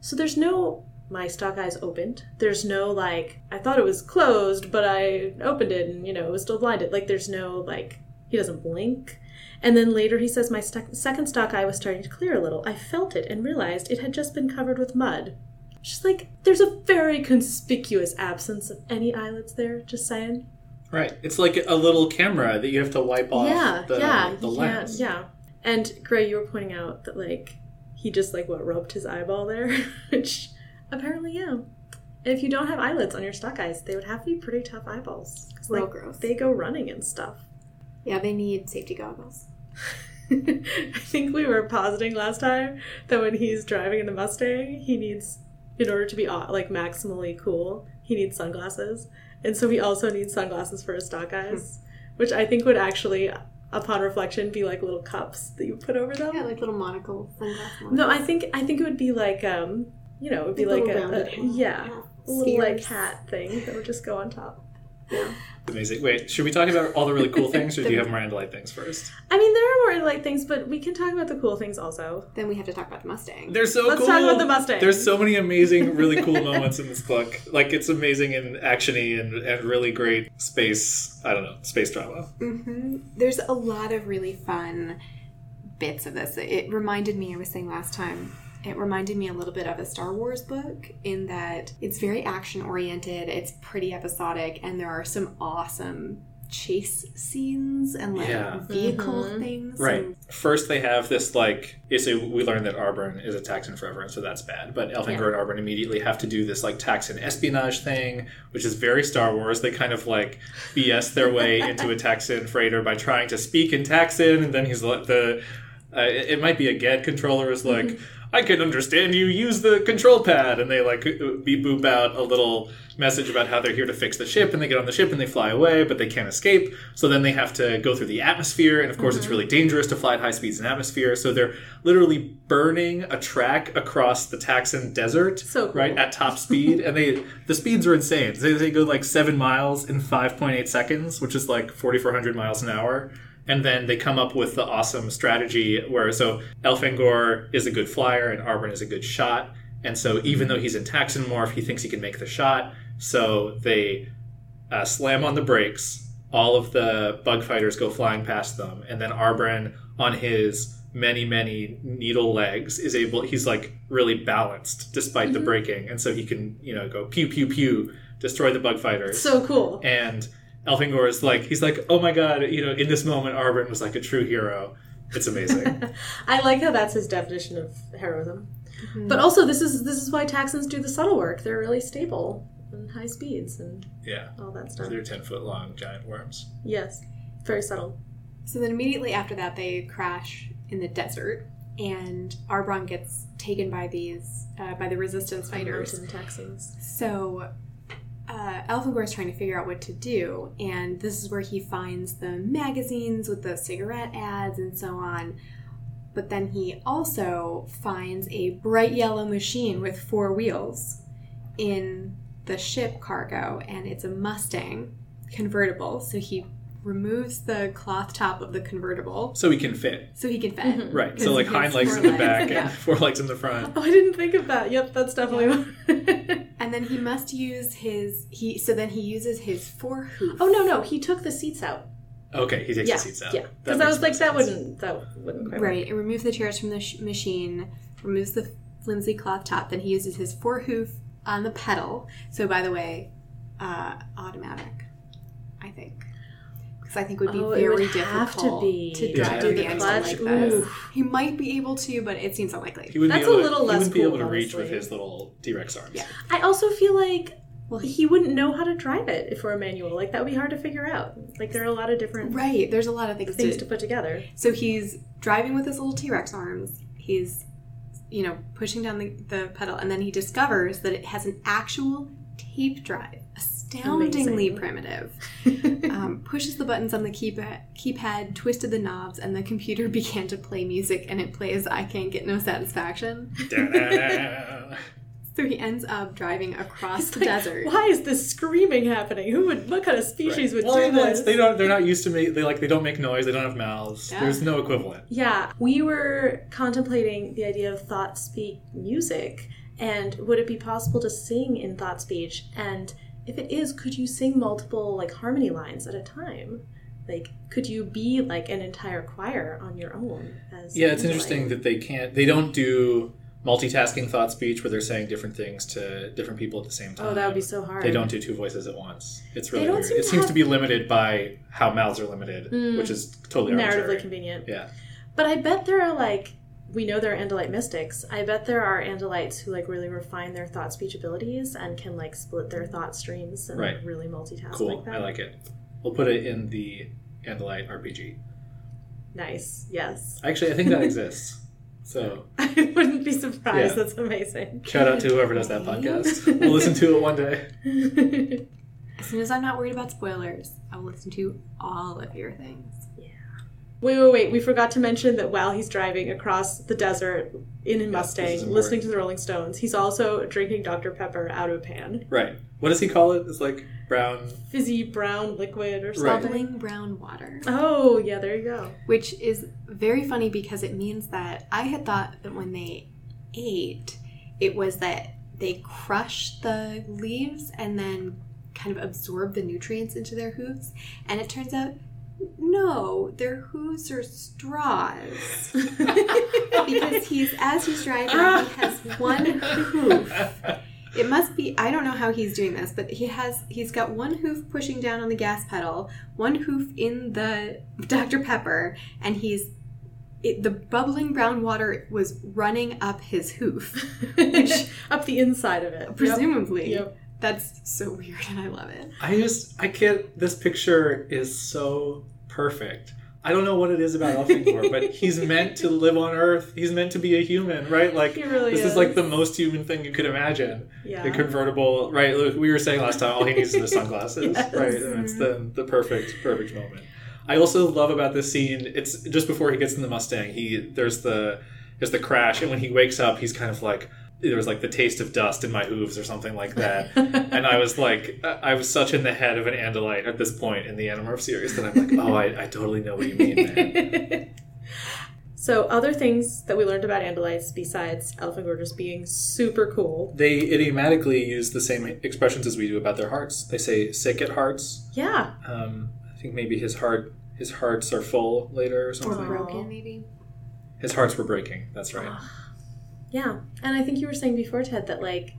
So there's no, my stalk eyes opened. There's no, like, I thought it was closed, but I opened it and, you know, it was still blinded. Like, there's no, like, he doesn't blink. And then later he says, My st- second stalk eye was starting to clear a little. I felt it and realized it had just been covered with mud. She's like, there's a very conspicuous absence of any eyelids there, just saying. right. It's like a little camera that you have to wipe off yeah, the, yeah, the lens. can't- yeah. And Gray, you were pointing out that, like, he just, like, what, rubbed his eyeball there? Which, apparently, yeah. If you don't have eyelids on your stalk eyes, they would have to be pretty tough eyeballs. 'Cause, Real like, gross. They go running and stuff. Yeah, they need safety goggles. I think we were positing last time that when he's driving in the Mustang, he needs, in order to be like maximally cool, he needs sunglasses, and so he also needs sunglasses for his stalk eyes, which I think would actually, upon reflection, be like little cups that you put over them. Yeah, like little monocle sunglasses. no, I think I think it would be like um, you know, it would be like, a, a- yeah, Yeah. a little like hat thing that would just go on top. Yeah. Amazing. Wait, should we talk about all the really cool things, or do you have more Andalite things first? I mean, there are more light things, but we can talk about the cool things also. Then we have to talk about the Mustang. They're so Let's cool. talk about the Mustang. There's so many amazing, really cool moments in this book. Like it's amazing and actiony and, and really great space. I don't know, space drama. hmm There's a lot of really fun bits of this. It reminded me, I was saying last time, it reminded me a little bit of a Star Wars book in that it's very action oriented, it's pretty episodic, and there are some awesome chase scenes and like Yeah. vehicle Mhm. things. Right. and- First, they have this like. So we learn that Arbron is a Taxxon forever, and so that's bad. But Elfangor and Arbron immediately have to do this like Taxxon espionage thing, which is very Star Wars. They kind of like BS their way into a Taxxon freighter by trying to speak in Taxxon, and then he's like the. Uh, it it might be a Gedd controller is like. I can understand you. Use the control pad, and they like beep boop out a little message about how they're here to fix the ship, and they get on the ship and they fly away, but they can't escape. So then they have to go through the atmosphere, and of course it's mm-hmm. really dangerous to fly at high speeds in atmosphere. So they're literally burning a track across the Taxxon desert, So cool. right at top speed, and they the speeds are insane. They, they go like seven miles in five point eight seconds, which is like forty four hundred miles an hour. And then they come up with the awesome strategy where so Elfangor is a good flyer and Arbron is a good shot. And so even though he's in Taxxon morph, he thinks he can make the shot. So they uh, slam on the brakes. All of the bug fighters go flying past them, and then Arbron on his many many needle legs is able. He's like really balanced despite the braking, and so he can you know go pew pew pew destroy the bug fighters So cool. and Elfangor is like he's like oh my god you know in this moment Arbron was like a true hero it's amazing I like how that's his definition of heroism. But also, this is this is why Taxxons do the subtle work. They're really stable and high speeds and yeah all that stuff. they're 10 foot long giant worms Yes, very subtle. So then immediately after that, they crash in the desert, and Arbron gets taken by these uh, by the resistance fighters. Mountain Taxxons. So uh, Elfangor is trying to figure out what to do, and this is where he finds the magazines with the cigarette ads and so on. But then he also finds a bright yellow machine with four wheels in the ship cargo, and it's a Mustang convertible. So he removes the cloth top of the convertible so he can fit so he can fit. Mhm. right so like hind legs in the legs, back yeah. and four legs in the front Oh, I didn't think of that. Yep, that's definitely. And then he must use his he. So then he uses his four hoof. oh no, no, he took the seats out. okay he takes yeah, the seats out yeah. Because I was like, more that wouldn't that wouldn't quite Right, it removes the chairs from the sh- machine, removes the flimsy cloth top. Then he uses his four hoof on the pedal. So, by the way, uh, automatic, I think. Because I think it would be Oh, it very would have difficult to be. to Yeah. drive through the Yeah. Clutch, like this. oof. He might be able to, but it seems unlikely. he would That's be able a little to, less he wouldn't be able cool, to reach with his little T-Rex arms Yeah. I also feel like Well, he, he wouldn't know how to drive it if we're a manual. Like that would be hard to figure out. Like there are a lot of different right, there's a lot of things, things to, to put together. So he's driving with his little T Rex arms. He's, you know, pushing down the, the pedal, and then he discovers that it has an actual tape drive. Astoundingly Amazing. primitive. Um, pushes the buttons on the keypad, keypad, twisted the knobs, and the computer began to play music, and it plays I Can't Get No Satisfaction. So he ends up driving across It's the like, desert. Why is this screaming happening? Who would? What kind of species would well, do it's- this? they don't they're not used to make they like they don't make noise they don't have mouths Yeah. there's no equivalent Yeah, we were contemplating the idea of thought speak music, and would it be possible to sing in thought speech? And if it is, could you sing multiple like harmony lines at a time? Like, could you be like an entire choir on your own? As Yeah, it's interesting that they can't. They don't do multitasking thought speech where they're saying different things to different people at the same time. Oh, that would be so hard. They don't do two voices at once. It's really don't weird. seem It seems to be limited by how mouths are limited, Mm. which is totally narratively arbitrary. convenient. Yeah, But I bet there are like we know there are Andalite mystics. I bet there are Andalites who like really refine their thought speech abilities and can like split their thought streams and Right. really multitask cool. like that. I like it. We'll put it in the Andalite RPG. Nice. Yes. Actually, I think that exists. So I wouldn't be surprised. Yeah. That's amazing. shout out to whoever does that podcast. We'll listen to it one day. As soon as I'm not worried about spoilers, I will listen to all of your things. Wait, wait, wait. We forgot to mention that while he's driving across the desert in a this Mustang, listening to the Rolling Stones, he's also drinking Dr. Pepper out of a pan. Right. What does he call it? It's like brown. Fizzy brown liquid or Right. something. Bubbling brown water. Oh, yeah, there you go. Which is very funny because it means that I had thought that when they ate, it was that they crushed the leaves and then kind of absorbed the nutrients into their hooves. And it turns out, no, their hooves are straws. because he's, as he's driving, he has one hoof it must be i don't know how he's doing this but he has he's got one hoof pushing down on the gas pedal one hoof in the dr pepper and he's it, the bubbling brown water was running up his hoof which, Up the inside of it. presumably Yep. That's so weird and i love it I just I can't. This picture is so perfect. I don't know what it is about Elfangor, but he's meant to live on Earth. He's meant to be a human, right? Like He really this is. is. like the most human thing you could imagine. Yeah. The convertible, right? We were saying last time, all he needs is the sunglasses, Yes. right? And it's the the perfect perfect moment. I also love about this scene. It's just before he gets in the Mustang. He there's the there's the crash, and when he wakes up, he's kind of like there was like the taste of dust in my hooves or something like that. and I was like, I was such in the head of an Andalite at this point in the Animorph series that I'm like, oh, I, I totally know what you mean, man. so, other things that we learned about Andalites besides Elfangor just being super cool. they idiomatically use the same expressions as we do about their hearts. They say sick at hearts. Yeah. Um, I think maybe his heart his hearts are full later or or something. Aw. broken maybe His hearts were breaking. That's right. Yeah. And I think you were saying before, Ted, that like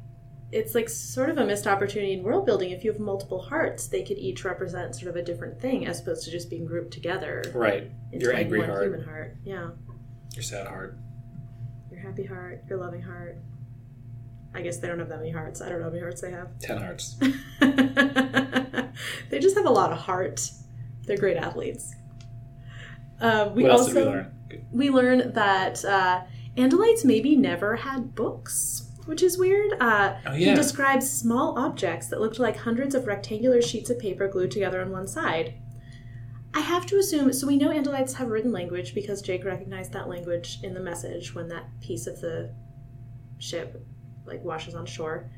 it's like sort of a missed opportunity in world building. If you have multiple hearts, they could each represent sort of a different thing as opposed to just being grouped together. Right. Your angry one heart. human heart. Yeah. Your sad heart. Your happy heart, your loving heart. I guess they don't have that many hearts. I don't know how many hearts they have. Ten hearts. they just have a lot of heart. They're great athletes. Uh, we what else also did we learn? We learn that uh, Andalites maybe never had books, which is weird. Uh, Oh, He describes small objects that looked like hundreds of rectangular sheets of paper glued together on one side. I have to assume, so we know Andalites have written language because Jake recognized that language in the message when that piece of the ship like washes on shore.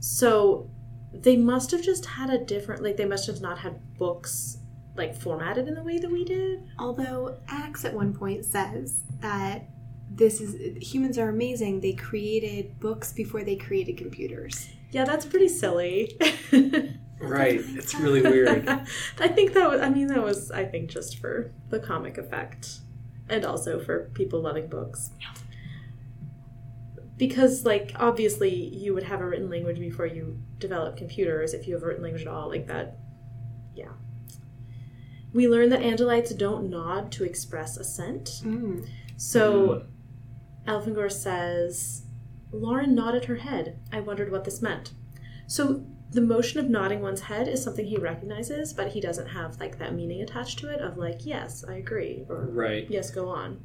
So they must have just had a different, like they must have not had books like formatted in the way that we did. although Ax at one point says that this is humans are amazing they created books before they created computers Yeah, that's pretty silly. Right. It's really weird. I think that was, I mean, that was, I think, just for the comic effect and also for people loving books. Because, like, obviously, you would have a written language before you develop computers if you have a written language at all, like that. Yeah. We learn that Andalites don't nod to express assent. mm. So, Elfangor says, Loren nodded her head. I wondered what this meant. So, the motion of nodding one's head is something he recognizes, but he doesn't have like that meaning attached to it of like, yes, I agree, or Right. yes, go on.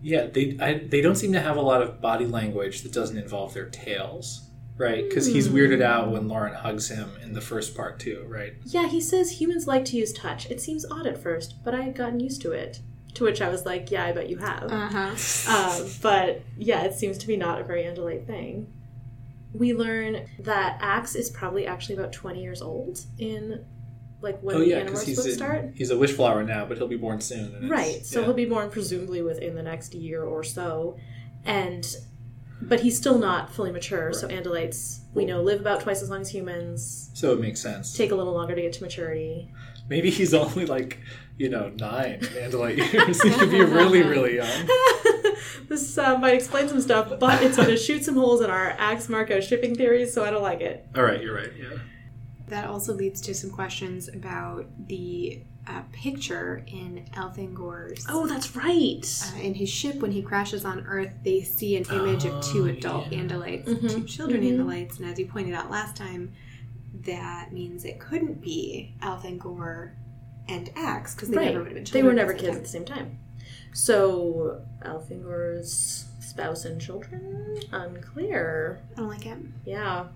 Yeah, they I, they don't seem to have a lot of body language that doesn't involve their tails, right? Because he's hmm. weirded out when Loren hugs him in the first part too, right? Yeah, he says humans like to use touch. It seems odd at first, but I had gotten used to it. To which I was like, yeah, I bet you have. uh-huh Um, but yeah, it seems to be not a very Andalite thing. We learn that Ax is probably actually about 20 years old in like when oh the yeah, because Animorphs he's books in- start. he's a wish flower now, but he'll be born soon. and Right. So yeah. he'll be born presumably within the next year or so. And but he's still not fully mature, so Andalites we know live about twice as long as humans, So it makes sense. take a little longer to get to maturity. Maybe he's only like you know nine in Andalite years. he could be really really young. this uh, might explain some stuff, but it's going to shoot some holes in our Ax Marco shipping theories, so I don't like it. All right, you're right. Yeah. that also leads to some questions about the uh, picture in Elfangor's Oh, that's right. uh, in his ship when he crashes on Earth, they see an image of two adult yeah. Andalites, Mhm. two children Mhm. Andalites, and as you pointed out last time, that means it couldn't be Elfangor and Ax because they right. never would have been They were never kids at the same time. So Elfangor's spouse and children unclear. I don't like it. Yeah.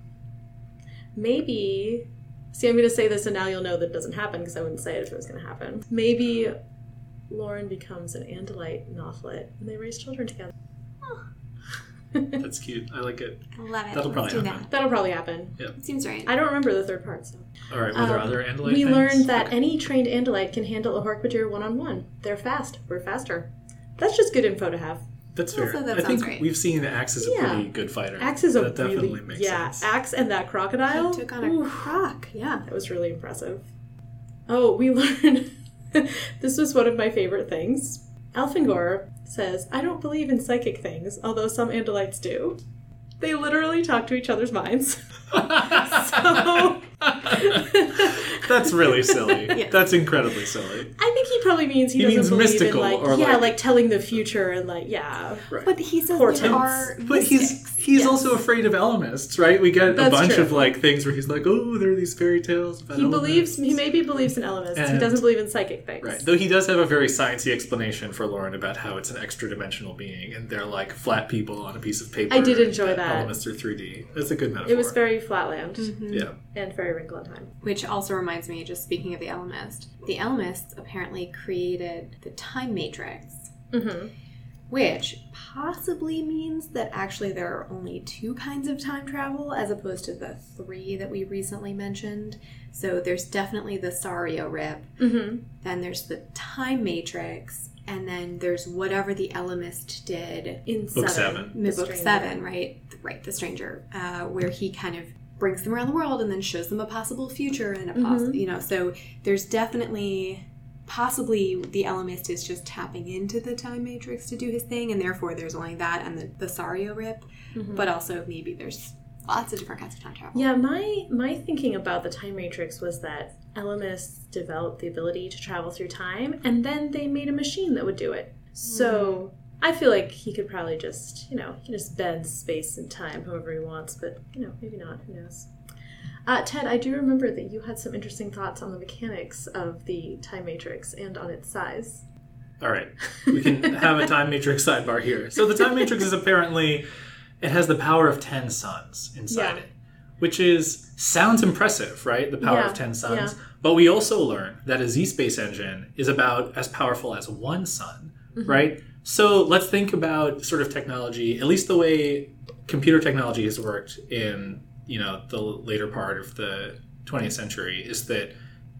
Maybe. See, I'm going to say this, and now you'll know that it doesn't happen because I wouldn't say it if it was going to happen. Maybe Loren becomes an Andalite Nothlit, and they raise children together. That's cute. I like it. I love it. That'll Let's probably do happen. That'll probably happen. that. Seems right. I don't remember the third part, so. All right. Were there Um, other Andalite we things? learned that Okay. any trained Andalite can handle a Hork-Bajir one-on-one. They're fast. We're faster. That's just good info to have. That's fair. Also, that I think sounds great. we've seen Ax is a Yeah. pretty good fighter. Ax is a that definitely really makes yeah. sense. Ax and that crocodile Took on a oof, croc. Yeah. that was really impressive. Oh, we learned this was one of my favorite things. Elfangor says, "I don't believe in psychic things, although some Andalites do." They literally talk to each other's minds. so That's really silly. Yes. That's incredibly silly. I think probably means he, He doesn't means believe mystical in like or, yeah, like- like, telling the future and like yeah. Right. But he says Portents. are But he's mystics. he's Yes. also afraid of Ellimists, right? We get a bunch true. of like things where he's like, "Oh, there are these fairy tales about He believes he maybe believes in Ellimists. he doesn't believe in psychic things. Right. Though he does have a very sciencey explanation for Loren about how it's an extra dimensional being and they're like flat people on a piece of paper. I did enjoy and that. Ellimists are 3D. That's a good metaphor. It was very flatland mm-hmm. Yeah. and very wrinkle in time. Which also reminds me, just speaking of the Ellimist, the Ellimists apparently created the Time Matrix, Mm-hmm. which possibly means that actually there are only two kinds of time travel as opposed to the three that we recently mentioned. So there's definitely the Sario Rip, Mm-hmm. then there's the Time Matrix, and then there's whatever the Ellimist did In Book seven, seven. The book Stranger. seven, right? Right, the stranger, uh, where he kind of brings them around the world and then shows them a possible future and a poss- Mhm. you know. So there's definitely possibly the Ellimist is just tapping into the time matrix to do his thing, and therefore there's only that and the, the Sario rip, Mhm. but also maybe there's lots of different kinds of time travel. Yeah, my my thinking about the time matrix was that Ellimists developed the ability to travel through time, and then they made a machine that would do it. So I feel like he could probably just, you know, he can just bend space and time however he wants, but you know, maybe not. Who knows? Uh, Ted, I do remember that you had some interesting thoughts on the mechanics of the time matrix and on its size. All right. We can have a time matrix sidebar here. So the time matrix is apparently it has the power of 10 suns inside Yeah. it, which is sounds impressive, right? The power Yeah, of 10 suns. yeah. But we also learn that a Z-space engine is about as powerful as one sun, Mm-hmm. right? So let's think about sort of technology, at least the way computer technology has worked in, you know, the later part of the 20th century is that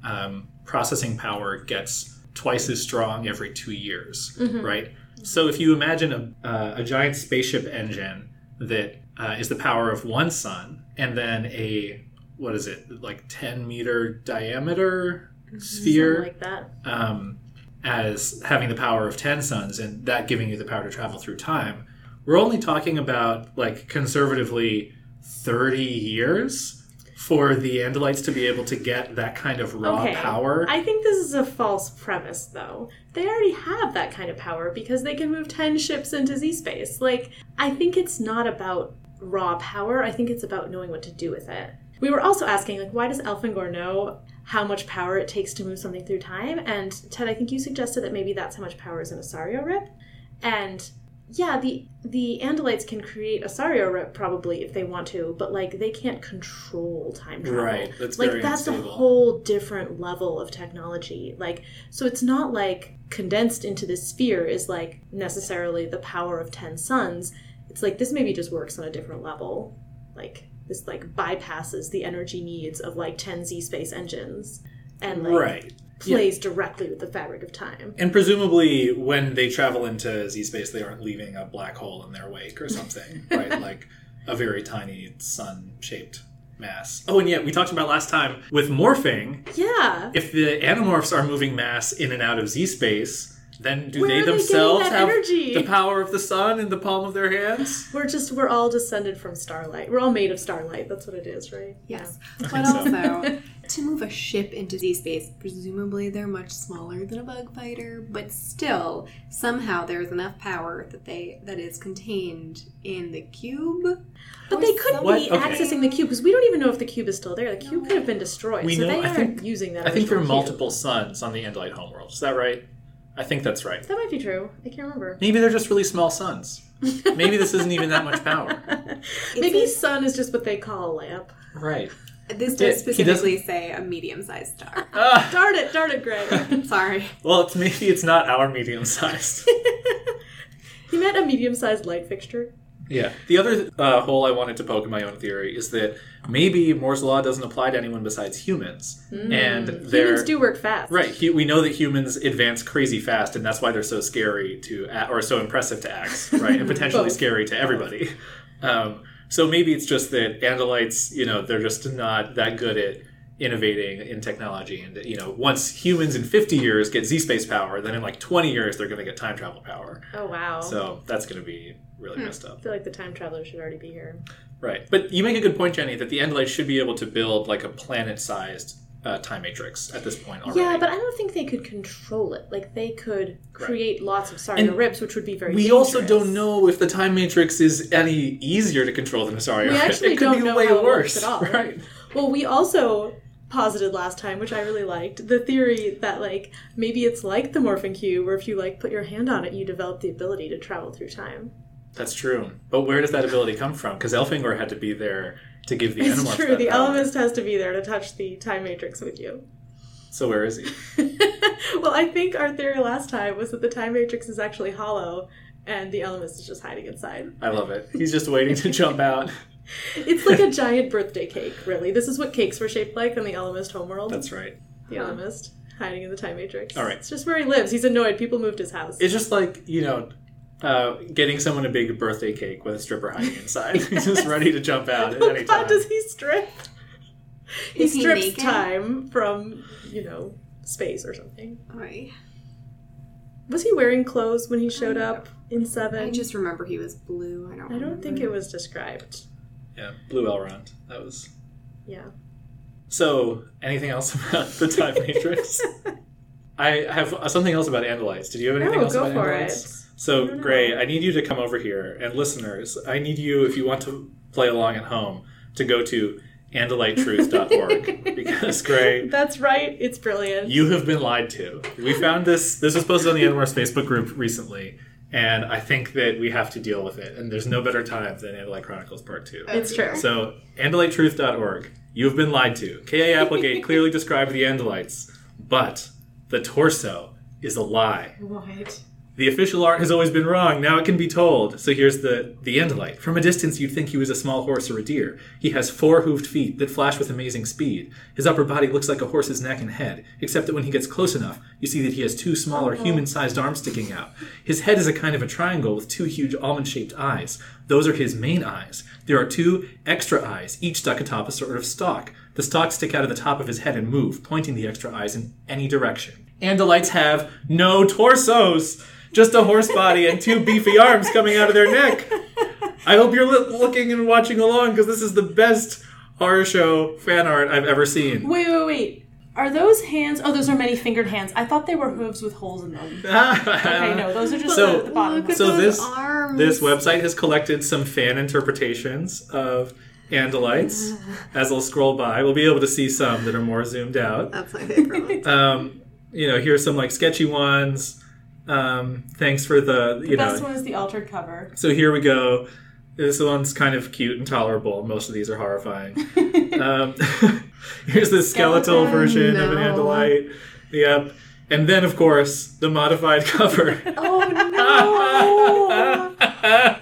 um, processing power gets twice as strong every two years, right? So if you imagine a, uh, a giant spaceship engine that uh, is the power of one sun, and then a what is it like 10 meter diameter sphere Something like that. um, as having the power of 10 suns and that giving you the power to travel through time we're only talking about like conservatively 30 years for the andalites to be able to get that kind of raw Okay. power I think this is a false premise, though. They already have that kind of power because they can move 10 ships into Z space. Like, I think it's not about raw power, I think it's about knowing what to do with it. We were also asking, like, why does Elfangor know how much power it takes to move something through time? And Ted, I think you suggested that maybe that's how much power is in a Sario Rip. And yeah, the the Andalites can create a Sario Rip probably if they want to, but like they can't control time travel. Right, that's like that's unstable. a whole different level of technology. Like so it's not like condensed into this sphere is like necessarily the power of 10 suns. It's like this maybe just works on a different level. Like this like bypasses the energy needs of like 10 Z space engines and like right. Plays directly with the fabric of time. and presumably when they travel into z space they aren't leaving a black hole in their wake or something right? Like a very tiny sun shaped mass. Oh and yeah we talked about last time with morphing. Yeah. if the animorphs are moving mass in and out of Z space, then do Where they are they getting themselves that have energy? the power of the sun in the palm of their hands? We're just we're all descended from starlight. We're all made of starlight. That's what it is, right? Yes. I But so. also, to move a ship into Z space, presumably they're much smaller than a bug fighter, but still, somehow there's enough power that they that is contained in the cube. But Or they couldn't What? be Okay. accessing the cube because we don't even know if the cube is still there. The cube could have been destroyed, We so know- they I aren't think- using that. I think there are cube. multiple suns on the Andalite homeworld. Is that right? I think that's right. That might be true. I can't remember. Maybe they're just really small suns. Maybe this isn't even that much power. Maybe a- sun is just what they call a lamp. Right. This Yeah, he specifically say a medium-sized star. Ah, Darn it, darn it, Greg. Sorry. well, it's maybe it's not our medium sized. he meant a medium-sized light fixture. Yeah. The other uh, hole I wanted to poke in my own theory is that maybe Moore's law doesn't apply to anyone besides humans, and Humans do work fast. Right. Hu- We know that humans advance crazy fast, and that's why they're so scary to, or so impressive to Ax, right? And potentially scary to everybody. Um, so maybe it's just that Andalites, you know, they're just not that good at innovating in technology. And, you know, once humans in 50 years get Z space power, then in like 20 years, they're going to get time travel power. Oh wow. So that's going to be really Hmm. messed up. I feel like the time traveler should already be here. Right. But you make a good point, Jenny, that the Andalites should be able to build like a planet sized uh, time matrix at this point already. Yeah, but I don't think they could control it. Like they could create lots of Saria And ribs, which would be very. We also don't know if the time matrix is any easier to control than Asaria. We actually it could don't be know way how it worse, works at all. right? Well, we also posited last time, which I really liked, the theory that like maybe it's like the morphing cube, where if you like put your hand on it, you develop the ability to travel through time. That's true. But where does that ability come from? Because Elfangor had to be there to give the It's Animorphs true. that The power. Ellimist has to be there to touch the time matrix with you. So where is he? well, I think our theory last time was that the time matrix is actually hollow, and the Ellimist is just hiding inside. I love it. He's just waiting to jump out. It's like a giant birthday cake, really. This is what cakes were shaped like on the Ellimist homeworld. That's right. the Ellimist hiding in the time matrix. All right. It's just where he lives. He's annoyed. People moved his house. It's just like, you know, uh, getting someone a big birthday cake with a stripper hiding inside. He's just ready to jump out at oh any God, time. does he strip? He Is strips naked? time from, you know, space or something. Oy. Was he wearing clothes when he showed up in Seven? I just remember he was blue. I don't. I don't think it was described. Yeah, Blue Elrond. That was. Yeah. So, anything else about the time matrix? I have something else about Andalites. Did you have anything No, else go about for Andalites? it. So, I. Gray, I need you to come over here, and listeners, I need you, if you want to play along at home, to go to andalitetruth.org because, Gray, That's right. It's brilliant. you have been lied to. We found this. This was posted on the Animorphs Facebook group recently, and I think that we have to deal with it. And there's no better time than Andalite Chronicles Part Two. it's true. So, AndaliteTruth.org. You have been lied to. K.A. Applegate clearly described the Andalites, but the torso is a lie. What? The official art has always been wrong. Now it can be told. So here's the the Andalite. From a distance, you'd think he was a small horse or a deer. He has four hooved feet that flash with amazing speed. His upper body looks like a horse's neck and head, except that when he gets close enough, you see that he has two smaller oh. human-sized arms sticking out. His head is a kind of a triangle with two huge almond-shaped eyes. Those are his main eyes. There are two extra eyes, each stuck atop a sort of stalk. The stalks stick out of the top of his head and move, pointing the extra eyes in any direction. Andalites have no torsos, just a horse body and two beefy arms coming out of their neck. I hope you're li- looking and watching along because this is the best horror show fan art I've ever seen. Wait, wait, wait. Are those hands? Oh, those are many fingered hands. I thought they were hooves with holes in them. Okay, no, those are just So- the, the bottom. Look at So those this arms. this website has collected some fan interpretations of Andalites. As I'll scroll by, we'll be able to see some that are more zoomed out. That's my favorite. Um, you know, here's some like sketchy ones. Um, thanks for the you the know. best one is the altered cover. So here we go. This one's kind of cute and tolerable. Most of these are horrifying. um, here's the skeletal Skeleton, version of an no. Andalite. Yep. And then, of course, the modified cover. Oh no!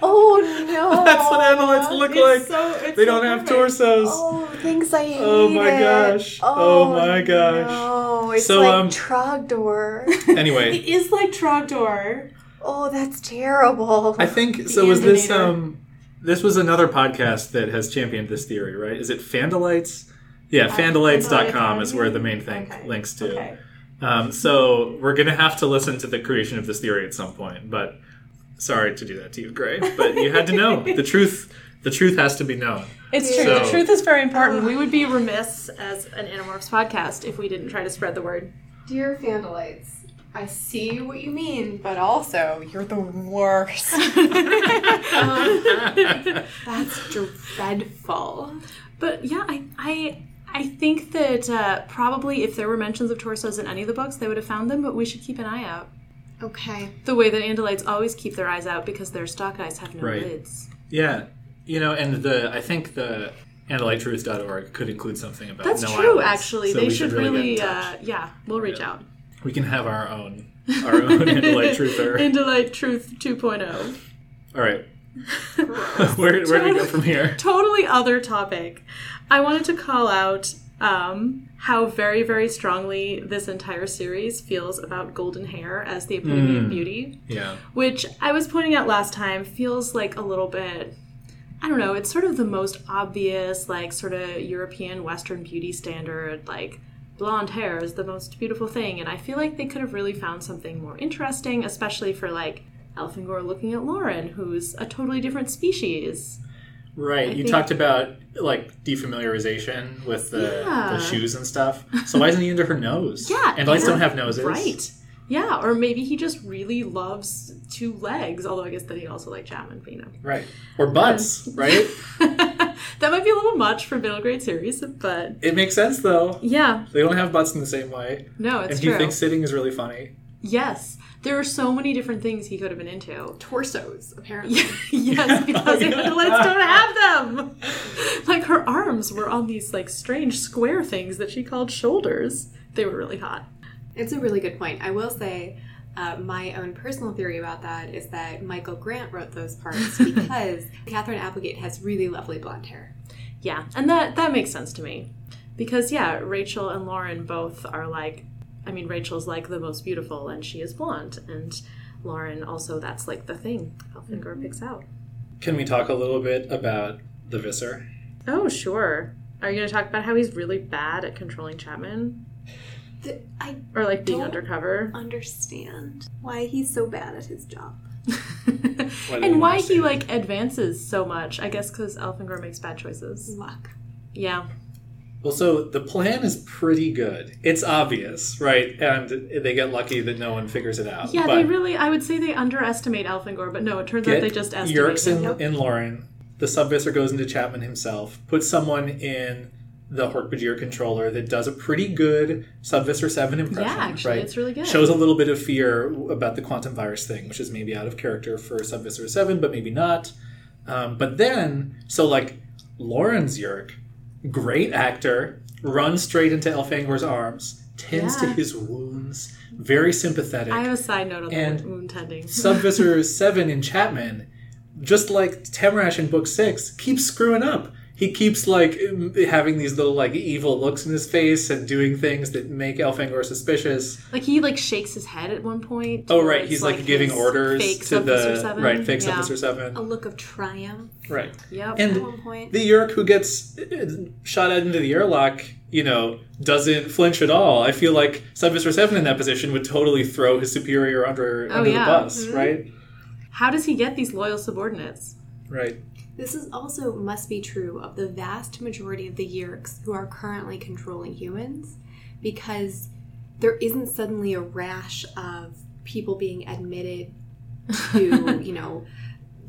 Oh no! That's what Andalites look like. So, they don't have perfect. torsos. Oh, thanks. I hate Oh my it. gosh. Oh my gosh. No, it's So, like um, Trogdor. Anyway, It is like Trogdor. oh, that's terrible. I think so. Was this um? This was another podcast that has championed this theory, right? Is it Fandalites? Yeah, fandalites.com is where the main thing Okay. links to. Okay. Um, so we're gonna have to listen to the creation of this theory at some point. But sorry to do that to you, Gray. But you had to know the truth. The truth has to be known. It's true. So- The truth is very important. We would be remiss as an Animorphs podcast if we didn't try to spread the word. Dear Fandalites, I see what you mean, but also you're the worst. That's dreadful. But yeah, I I I think that uh, probably if there were mentions of torsos in any of the books, they would have found them. But we should keep an eye out. Okay. The way that Andalites always keep their eyes out because their stalk eyes have no Right. lids. Yeah, you know, and the I think the andalitetruth.org could include something about That's no true. islands. Actually, So they should in really. uh, yeah, we'll reach Yeah. out. We can have our own our own Andalite truther. Andalite Truth oh. 2.0. All right. where where do we go from here? totally other topic. I wanted to call out um, how very, very strongly this entire series feels about golden hair as the epitome of beauty, Yeah. which I was pointing out last time feels like a little bit. I don't know, it's sort of the most obvious, like, sort of European Western beauty standard, like, blonde hair is the most beautiful thing. And I feel like they could have really found something more interesting, especially for, like, Elfangor looking at Loren, who's a totally different species. Right. I you think- talked about like defamiliarization with the, Yeah. the shoes and stuff. So why isn't he into her nose? Yeah, Andalites yeah, don't have noses. Right. Yeah, or maybe he just really loves two legs, although I guess that he also like Chapman, but you know. Right. Or butts, um, right? that might be a little much for middle grade series, but It makes sense though. yeah, They don't have butts in the same way. no, it's and true. he thinks sitting is really funny. yes, there are so many different things he could have been into. Torsos, apparently. yes, because the yeah. lights don't have them. Like her arms were on these like strange square things that she called shoulders. They were really hot. It's a really good point. I will say, uh, my own personal theory about that is that Michael Grant wrote those parts because Katherine Applegate has really lovely blonde hair. Yeah, and that that makes sense to me. Because yeah, Rachel and Loren both are like I mean Rachel's like the most beautiful and she is blonde and Loren also that's like the thing Elfangor picks out. Can we talk a little bit about the Visser? Oh, sure. Are you going to talk about how he's really bad at controlling Chapman The, I or like being Don't- undercover? understand why he's so bad at his job. do and why he like advances so much. I guess cuz Elfangor makes bad choices. Luck. Yeah. Well, so the plan is pretty good. It's obvious, right? And they get lucky that no one figures it out. Yeah, but they really I would say they underestimate Elfangor, but no, it turns out they just estimate Yerkes him. and, and Loren. The Sub-Visser goes into Chapman himself, puts someone in the Hork-Bajir controller that does a pretty good Sub-Visser 7 impression. Yeah, actually, right? it's really good. Shows a little bit of fear about the quantum virus thing, which is maybe out of character for Sub-Visser 7, but maybe not. Um, but then, so like Loren's Yeerk, great actor, runs straight into Elfangor's arms, tends to his wounds, very sympathetic. I have a side note on And the wound tending. Sub-Visser 7 in Chapman, just like Temrash in Book 6, keeps screwing up. He keeps like having these little like evil looks in his face and doing things that make Elfangor suspicious. Like he like shakes his head at one point. Oh right, he's like, giving orders fake to the Seven. right fake yeah. Sub-Visser 7. A look of triumph Right. Yep. And at one point. the Yeerk who gets uh, shot out into the airlock, you know, doesn't flinch at all. I feel like Sub-Visser 7 in that position would totally throw his superior under, Oh, under yeah. the bus, Mhm. right? How does he get these loyal subordinates? Right. This is also must be true of the vast majority of the Yeerks who are currently controlling humans, because there isn't suddenly a rash of people being admitted to, you know,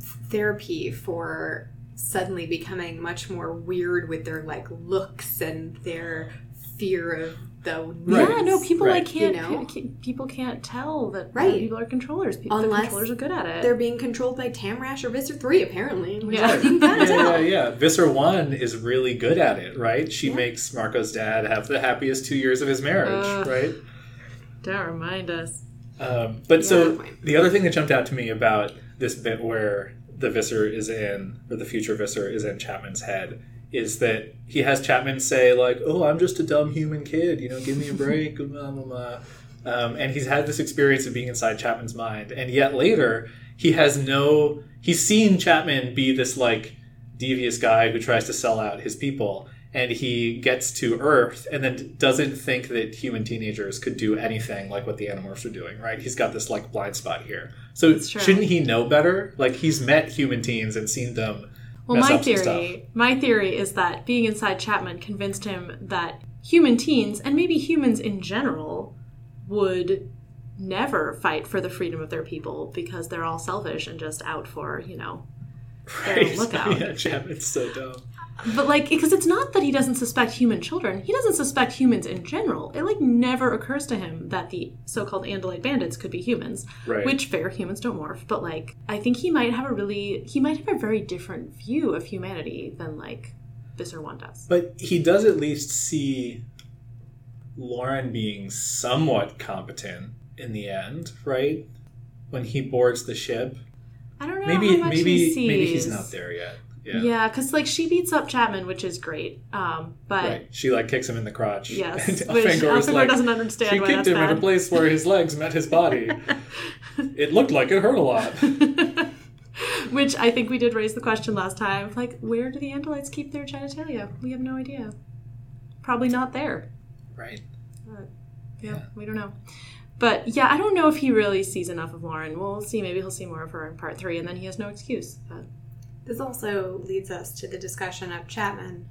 therapy for suddenly becoming much more weird with their like looks and their fear of the Right. Yeah, no, people Right. like can't. You know? pe- people can't tell that Right. people are controllers. People, the Unless controllers are good at it. They're being controlled by Temrash or Visser 3, apparently. Yeah. You can kind of yeah, tell. yeah, yeah. Visser One is really good at it, right? She Yeah. makes Marco's dad have the happiest two years of his marriage, Ugh. right? Don't remind us. Um, but Yeah, so the other thing that jumped out to me about this bit where the Visser is in, or the future Visser is in Chapman's head, is that he has Chapman say like, "Oh, I'm just a dumb human kid, you know, give me a break." blah, blah, blah. Um, and he's had this experience of being inside Chapman's mind, and yet later he has no. He's seen Chapman be this like devious guy who tries to sell out his people, and he gets to Earth and then doesn't think that human teenagers could do anything like what the Animorphs are doing. Right? He's got this like blind spot here. So shouldn't he know better? Like he's met human teens and seen them. Well, my theory, my theory is that being inside Chapman convinced him that human teens and maybe humans in general would never fight for the freedom of their people because they're all selfish and just out for you know their own Right? lookout. yeah, Chapman's so dumb. But like, because it's not that he doesn't suspect human children; he doesn't suspect humans in general. It like never occurs to him that the so-called Andalite bandits could be humans. Right. Which fair humans don't morph, but like, I think he might have a really, he might have a very different view of humanity than like Visser One does. But he does at least see Loren being somewhat competent in the end, right? When he boards the ship. I don't know Maybe maybe maybe he's not there yet. Yeah. Yeah, because like she beats up Chapman, which is great. Um, but Right. She like kicks him in the crotch. yes, And which Elfangor is Elfangor like, doesn't understand She kicked him at a place where his legs met his body. it looked like it hurt a lot. Which I think we did raise the question last time. Like, where do the Andalites keep their genitalia? We have no idea. Probably not there. Right. Yeah, we don't know. But yeah, I don't know if he really sees enough of Loren. We'll see. Maybe he'll see more of her in part three, and then he has no excuse. But This also leads us to the discussion of Chapman.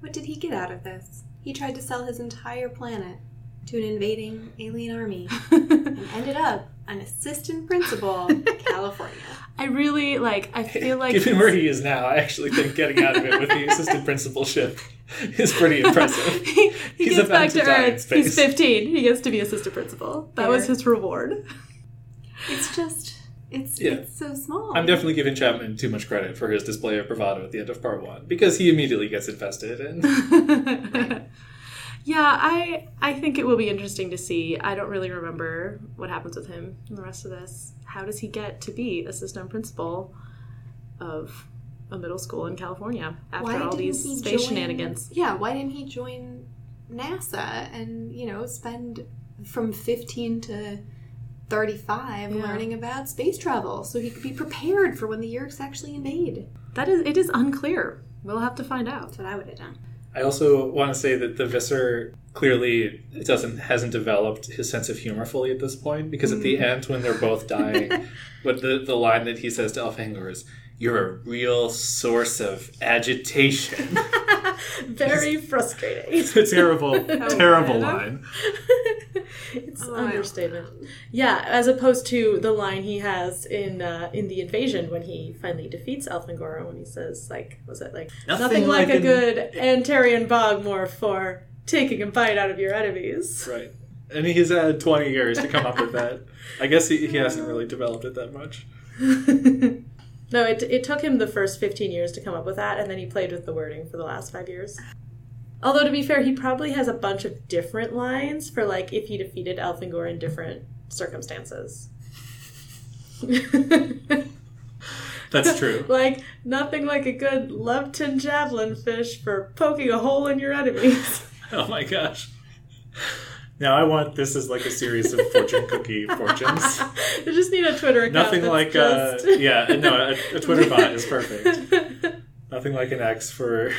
What did he get out of this? He tried to sell his entire planet to an invading alien army and ended up an assistant principal in California. I really like. I feel like Given he's- where he is now, I actually think getting out of it with the assistant principalship is pretty impressive. he, he He's gets about back to to, die in Earth. He's 15. He gets to be assistant principal. That was his reward. It's just, it's Yeah. it's so small. I'm definitely giving Chapman too much credit for his display of bravado at the end of part one because he immediately gets invested and yeah, I I think it will be interesting to see. I don't really remember what happens with him in the rest of this. How does he get to be assistant principal of a middle school in California after all these space join- shenanigans? Yeah, why didn't he join NASA and, you know, spend from 15 to 35 Yeah. learning about space travel so he could be prepared for when the Yeerks actually invade? That is it is unclear. We'll have to find out. That's what I would have done. I also want to say that the Visser clearly doesn't hasn't developed his sense of humor fully at this point because at the mm. end when they're both dying, but the the line that he says to Elfangor is, "You're a real source of agitation." Very frustrating. it's a terrible, terrible line. it's Oh, understatement. Yeah, as opposed to the line he has in uh, in the invasion when he finally defeats Elfangor when he says like was it like Nothing nothing, like, like a an- good Antarian Bogmore for taking a bite out of your enemies. Right. And he's had 20 years to come up with that. I guess he, he hasn't really developed it that much. No, it, it took him the first 15 years to come up with that, and then he played with the wording for the last five years. Although, to be fair, he probably has a bunch of different lines for, like, if he defeated Elfangor in different circumstances. That's true. like, nothing like a good Loveton javelin fish for poking a hole in your enemies. Oh my gosh. Now I want this as like a series of fortune cookie fortunes. you just need a Twitter account. Nothing like just... uh yeah, no, a, a Twitter bot is perfect. Nothing like an X for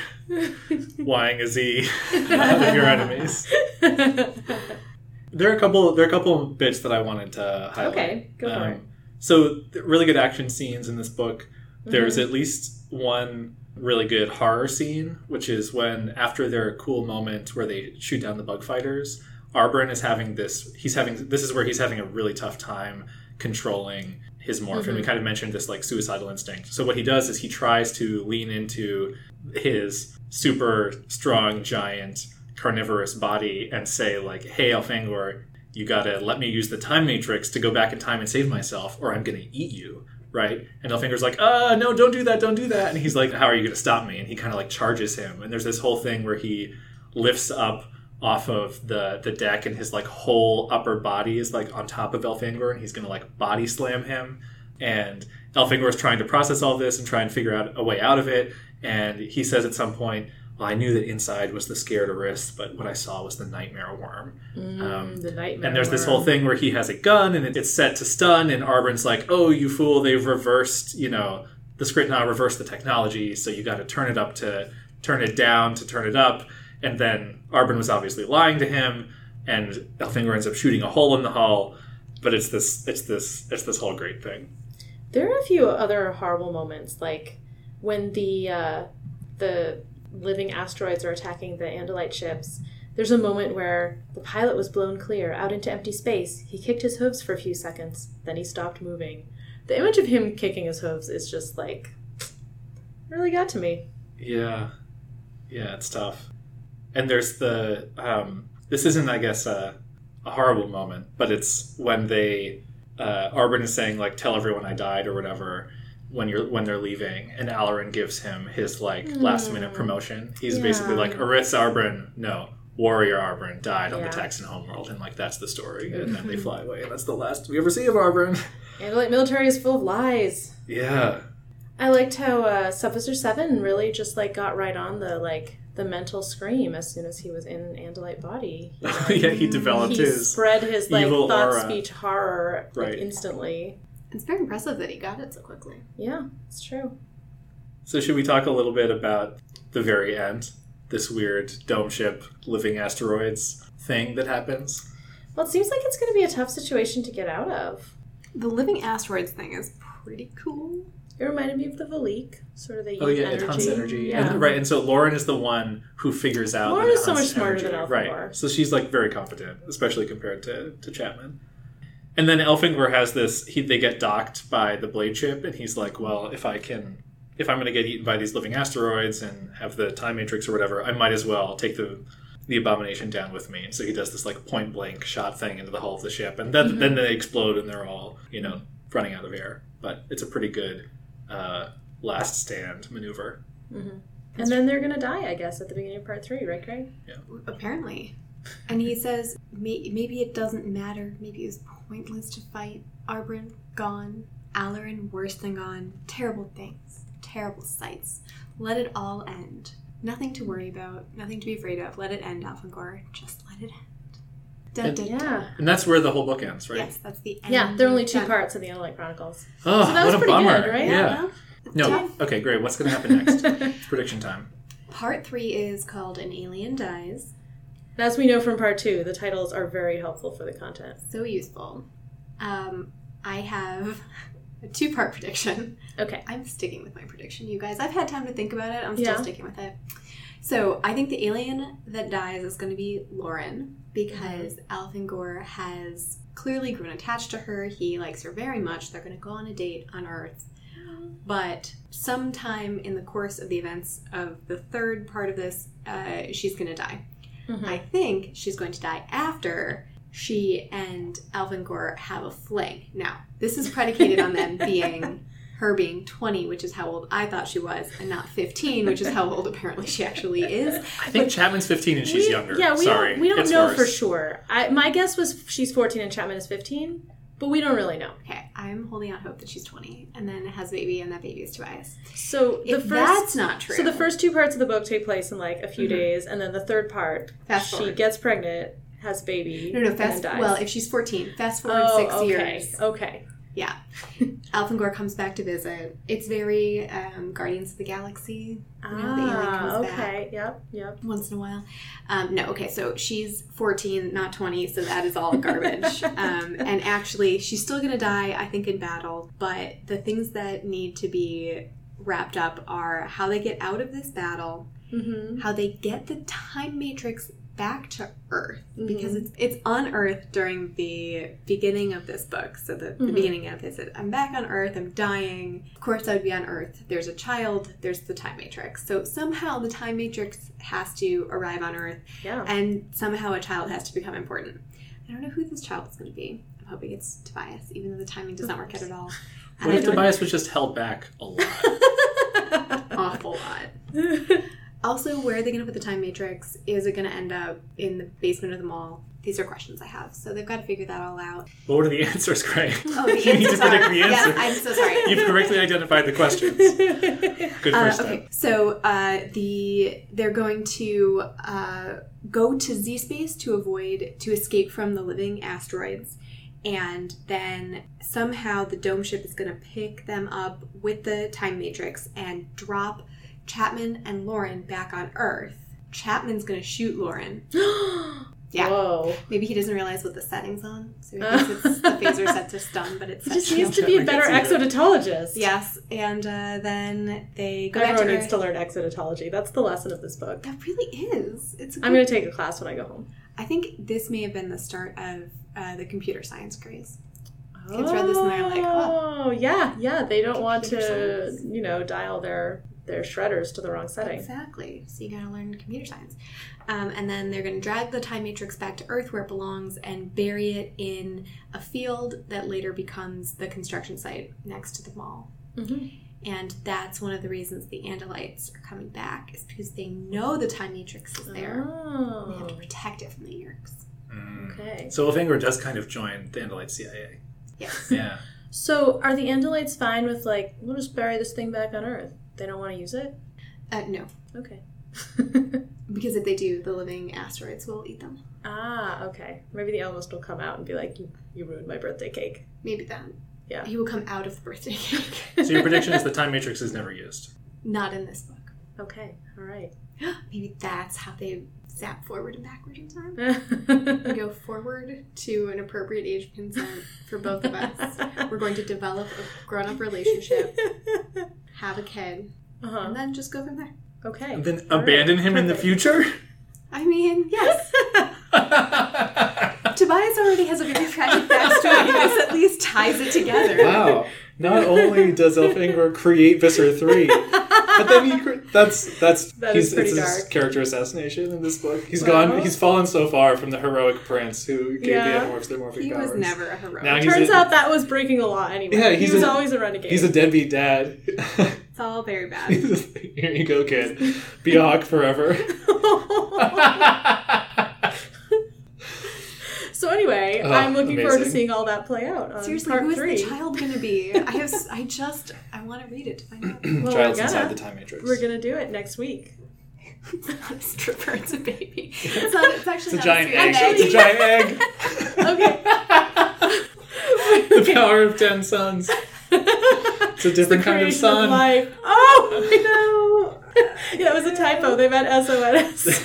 Ying a Z of your enemies. There are a couple there are a couple bits that I wanted to highlight. Okay, go for it. So really good action scenes in this book. There's Mm-hmm. at least one really good horror scene, which is when after their cool moment where they shoot down the bug fighters, Arbron is having this he's having this is where he's having a really tough time controlling his morph. And we kind of mentioned this like suicidal instinct. So what he does is he tries to lean into his super strong giant carnivorous body and say like, "Hey Elfangor, you gotta let me use the time matrix to go back in time and save myself, or I'm gonna eat you." Right? And Elfangor's like, uh, no, don't do that, don't do that. And he's like, how are you gonna stop me? And he kind of like charges him. And there's this whole thing where he lifts up off of the the deck and his like whole upper body is like on top of Elfangor and he's gonna like body slam him. And Elfangor is trying to process all this and try and figure out a way out of it. And he says at some point, well, I knew that inside was the scared Aristh, but what I saw was the nightmare worm. Um, the nightmare. and there's this worm. whole thing where he has a gun and it's set to stun, and Arbron's like, "Oh, you fool! They've reversed, you know, the Skrit Na reversed the technology, so you got to turn it up to turn it down to turn it up." And then Arbron was obviously lying to him, and Elfangor ends up shooting a hole in the hull. But it's this, it's this, it's this whole great thing. There are a few other horrible moments, like when the uh, the living asteroids are attacking the Andalite ships. There's a moment where the pilot was blown clear out into empty space. He kicked his hooves for a few seconds, then he stopped moving. The image of him kicking his hooves is just like really got to me. Yeah, yeah, it's tough. And there's the um, this isn't, I guess, a, a horrible moment, but it's when they uh, Arbron is saying like, "Tell everyone I died" or whatever. when you're when they're leaving, and Alloran gives him his like last minute promotion. He's basically like Aristh Arbron, no. Warrior Arbron died on the Taxxon homeworld, and like that's the story. And then they fly away, and that's the last we ever see of Arbron. And like military is full of lies. Yeah, I liked how uh, Sub-Visser Seven really just like got right on the like the mental scream as soon as he was in Andalite body. You know, yeah. He developed he his spread his like evil thought aura. speech horror like, Right. instantly. It's very impressive that he got it so quickly. Yeah, it's true. So should we talk a little bit about the very end? This weird dome ship living asteroids thing that happens. Well, it seems like it's going to be a tough situation to get out of. The living asteroids thing is pretty cool. It reminded me of the Valik, sort of the Oh yeah, energy. it hunts energy. Yeah. And, right, and so Loren is the one who figures out. Loren is so much smarter energy. than Elfangor. Right. So she's like very competent, especially compared to, to Chapman. And then Elfangor has this. He they get docked by the blade ship, and he's like, "Well, if I can, if I'm going to get eaten by these living asteroids and have the time matrix or whatever, I might as well take the the abomination down with me." And so he does this like point blank shot thing into the hull of the ship, and then mm-hmm. then they explode, and they're all you know running out of air. But it's a pretty good uh, last stand maneuver. And then they're going to die, I guess, at the beginning of part three, right, Craig? Apparently. And he says, "May- maybe it doesn't matter. Maybe it was pointless to fight. Arbron, gone. Alloran, worse than gone. Terrible things. Terrible sights. Let it all end. Nothing to worry about. Nothing to be afraid of. Let it end, Elfangor. Just let it end. Dun, And- dun, dun. Yeah. And that's where the whole book ends, right? Yes, that's the end. Yeah, there are only two Done. parts of the Andalite Chronicles. Oh, So that was what a pretty bummer. good, right? Yeah. No. Tough. Okay, great. What's going to happen next? It's prediction time. Part three is called An Alien Dies. As we know from part two, the titles are very helpful for the content. So useful. Um, I have a two part prediction. Okay. I'm sticking with my prediction, you guys. I've had time to think about it. I'm still Yeah. sticking with it. So I think the alien that dies is going to be Loren because Elfangor has clearly grown attached to her. He likes her very much. They're going to go on a date on Earth. But sometime in the course of the events of the third part of this, uh, she's going to die. Mhm. I think she's going to die after she and Elfangor have a fling. Now, this is predicated on them being her being 20, which is how old I thought she was, and not 15, which is how old apparently she actually is. I think Chapman's 15 and she's We- younger. Yeah, we Sorry. don't, we don't It's know worse. for sure. I, my guess was she's 14 and Chapman is 15, but we don't really know. Okay, I'm holding out hope that she's 20 and then has a baby and that baby is Tobias. So the If first that's not true. So the first two parts of the book take place in like a few mm-hmm. days, and then the third part, Fast she forward. gets pregnant, has a baby, No, no, and fast. then. Well, if she's 14, fast forward oh, six okay, years. okay, Yeah. Elfangor comes back to visit. It's very um, Guardians of the Galaxy. You know, the alien ah, back. okay, yep, yep. once in a while. Um, no, okay, so she's 14, not 20, so that is all garbage. um, and actually, she's still gonna die, I think, in battle, but the things that need to be wrapped up are how they get out of this battle, Mm-hmm. how they get the time matrix back to Earth, because Mhm. it's it's on Earth during the beginning of this book. So the, the Mhm. beginning of this, I'm back on Earth, I'm dying. Of course, I would be on Earth. There's a child. There's the time matrix. So somehow the time matrix has to arrive on Earth, Yeah. and somehow a child has to become important. I don't know who this child is going to be. I'm hoping it's Tobias, even though the timing does not work out at all. What I if don't- Tobias was just held back a lot? awful lot. Also, where are they going to put the time matrix? Is it going to end up in the basement of the mall? These are questions I have. So they've got to figure that all out. But what are the answers, Craig? Oh, the you need to answers predict the yes, answer. I'm so sorry. You've correctly identified the questions. Good Uh, first okay, step. so uh, the they're going to uh, go to Z space to avoid to escape from the living asteroids, and then somehow the dome ship is going to pick them up with the time matrix and drop Chapman and Loren back on Earth. Chapman's going to shoot Loren. Yeah. Whoa. Maybe he doesn't realize what the setting's on, so he thinks it's the phaser set to stun, but it's He just to needs to be a better gets it. exodotologist. Yes, and uh, then they go back Everyone needs Earth. to learn exodotology. That's the lesson of this book. That really is. It's. A I'm going to take a class when I go home. I think this may have been the start of uh, the computer science craze. Kids read this and they're like, oh, yeah, yeah. They don't want to, science. you know, dial their their shredders to the wrong setting. Exactly. So you got to learn computer science, um, and then they're going to drag the time matrix back to Earth where it belongs and bury it in a field that later becomes the construction site next to the mall. Mhm. And that's one of the reasons the Andalites are coming back, is because they know the Time Matrix is there. and They have to Oh, protect it from the Yeerks. Mm. okay. So Elfangor does kind of join the Andalite CIA. Yes. Yeah. So are the Andalites fine with like, we'll just bury this thing back on Earth? They don't want to use it? Uh, no, Okay. because if they do, the living asteroids will eat them. ah, okay. Maybe the Ellimist will come out and be like, you, you ruined my birthday cake. Maybe that. Yeah. He will come out of the birthday cake. So your prediction is the time matrix is never used. Not in this book. Okay, all right. Maybe that's how they zap forward and backward in time. We go forward to an appropriate age of consent for both of us. We're going to develop a grown up relationship, have a kid, uh-huh. and then just go from there. Okay. And then All right. abandon him in the future? I mean, yes, Tobias already has a very tragic backstory. This at least ties it together. wow. Not only does Elfangor create Visser 3, but then he that's that's That he's it's dark. his character assassination in this book. He's Well- gone he's fallen so far from the heroic prince who gave Yeah. the Animorphs their morphic He powers. was never a heroic. Now Turns a- out that was breaking the law anyway. Yeah, he he's was a- always a renegade. He's a deadbeat dad. It's all very bad. Here you go, kid. Be a hawk forever. So anyway, Oh, I'm looking forward to seeing all that play out on Seriously, part who is three. the child going to be? I have. s- I just. I want to read it to find out. Well, Child's we're inside gonna. the time matrix. We're gonna do it next week. It's not a stripper. It's a baby. It's not. It's actually It's a not giant egg. serious. It's a giant egg. Okay. the power of ten sons. It's a different kind of Creation sun. life. Oh no! yeah, it was a typo. They meant SOS.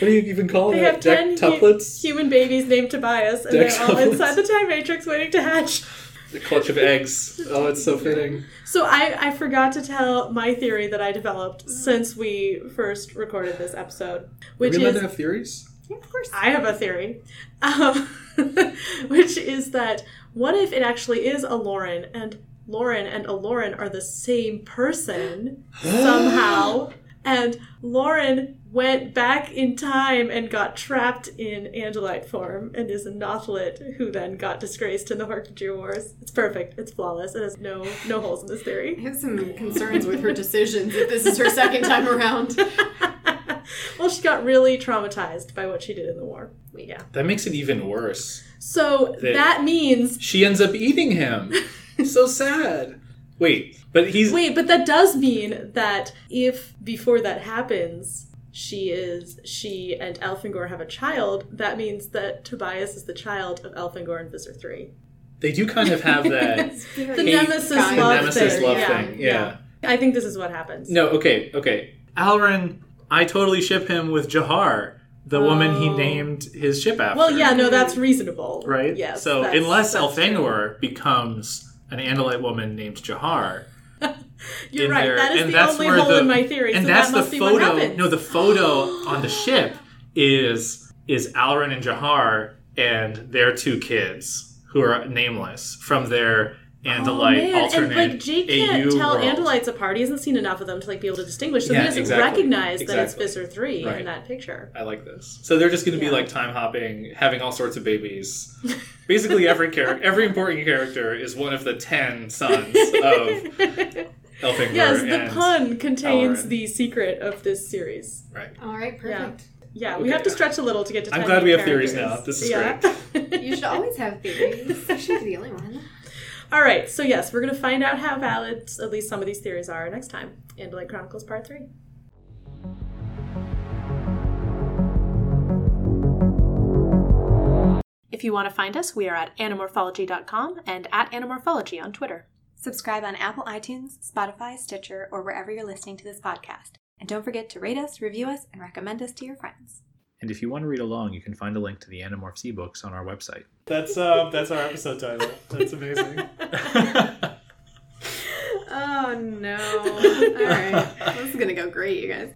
What do you even call They it? have ten hu- human babies named Tobias, and they're all Dectuplets. inside the time matrix waiting to hatch. The clutch of eggs. Oh, it's so fitting. So I, I forgot to tell my theory that I developed since we first recorded this episode, which Are we allowed is to have theories? Yeah, of course. I have a theory, um, which is that what if it actually is a Lauren and Lauren and a Lauren are the same person somehow, and Loren went back in time and got trapped in Andalite form and is a Nothlit who then got disgraced in the Horcrux Wars. It's perfect. It's flawless. It has no no holes in this theory. I theory. have some concerns with her decisions if this is her second time around. well, she got really traumatized by what she did in the war. Yeah. That makes it even worse. So That- that means She ends up eating him. so sad. Wait, but he's Wait, but that does mean that if before that happens, she is she and Elfangor have a child, that means that Tobias is the child of Elfangor and Visser Three. they do kind of have that The Hate- nemesis the love nemesis thing. love yeah, thing. Yeah. I think this is what happens. No, okay, okay. Alloran, I totally ship him with Jahar, the woman he Oh. named his ship after. Well, yeah, no, that's reasonable. right? Yes. So that's- unless that's true. Elfangor becomes an Andalite woman named Jahar, You're right. there, that is the that's only hole the- in my theory. and so that's that the photo. No, the photo on the ship is is Alloran and Jahar and their two kids who are nameless from their Oh, Andalite Oh, man. alternate and like Jake can't AU tell world. Andalites apart. He hasn't seen enough of them to like be able to distinguish. So Yeah, he doesn't exactly. recognize that it's Exactly. Visser Three Right. in that picture. I like this. So they're just going to Yeah. be like time hopping, having all sorts of babies. Basically, every character, every important character is one of the ten sons of Elfangor. Yes, the pun contains Elrin. the secret of this series. Right. All right, perfect. Yeah, we Okay. have to stretch a little to get to. I'm glad we main have theories now. This is yeah. You should always have theories. She's the only one. All right, so yes, we're going to find out how valid at least some of these theories are next time. Andalite Chronicles Part Three. If you want to find us, we are at animorphology.com and at animorphology on Twitter. Subscribe on Apple iTunes, Spotify, Stitcher, or wherever you're listening to this podcast. And don't forget to rate us, review us, and recommend us to your friends. And if you want to read along, you can find a link to the Animorphs ebooks on our website. That's uh, that's our episode title. That's amazing. Oh no. All right. This is going to go great, you guys.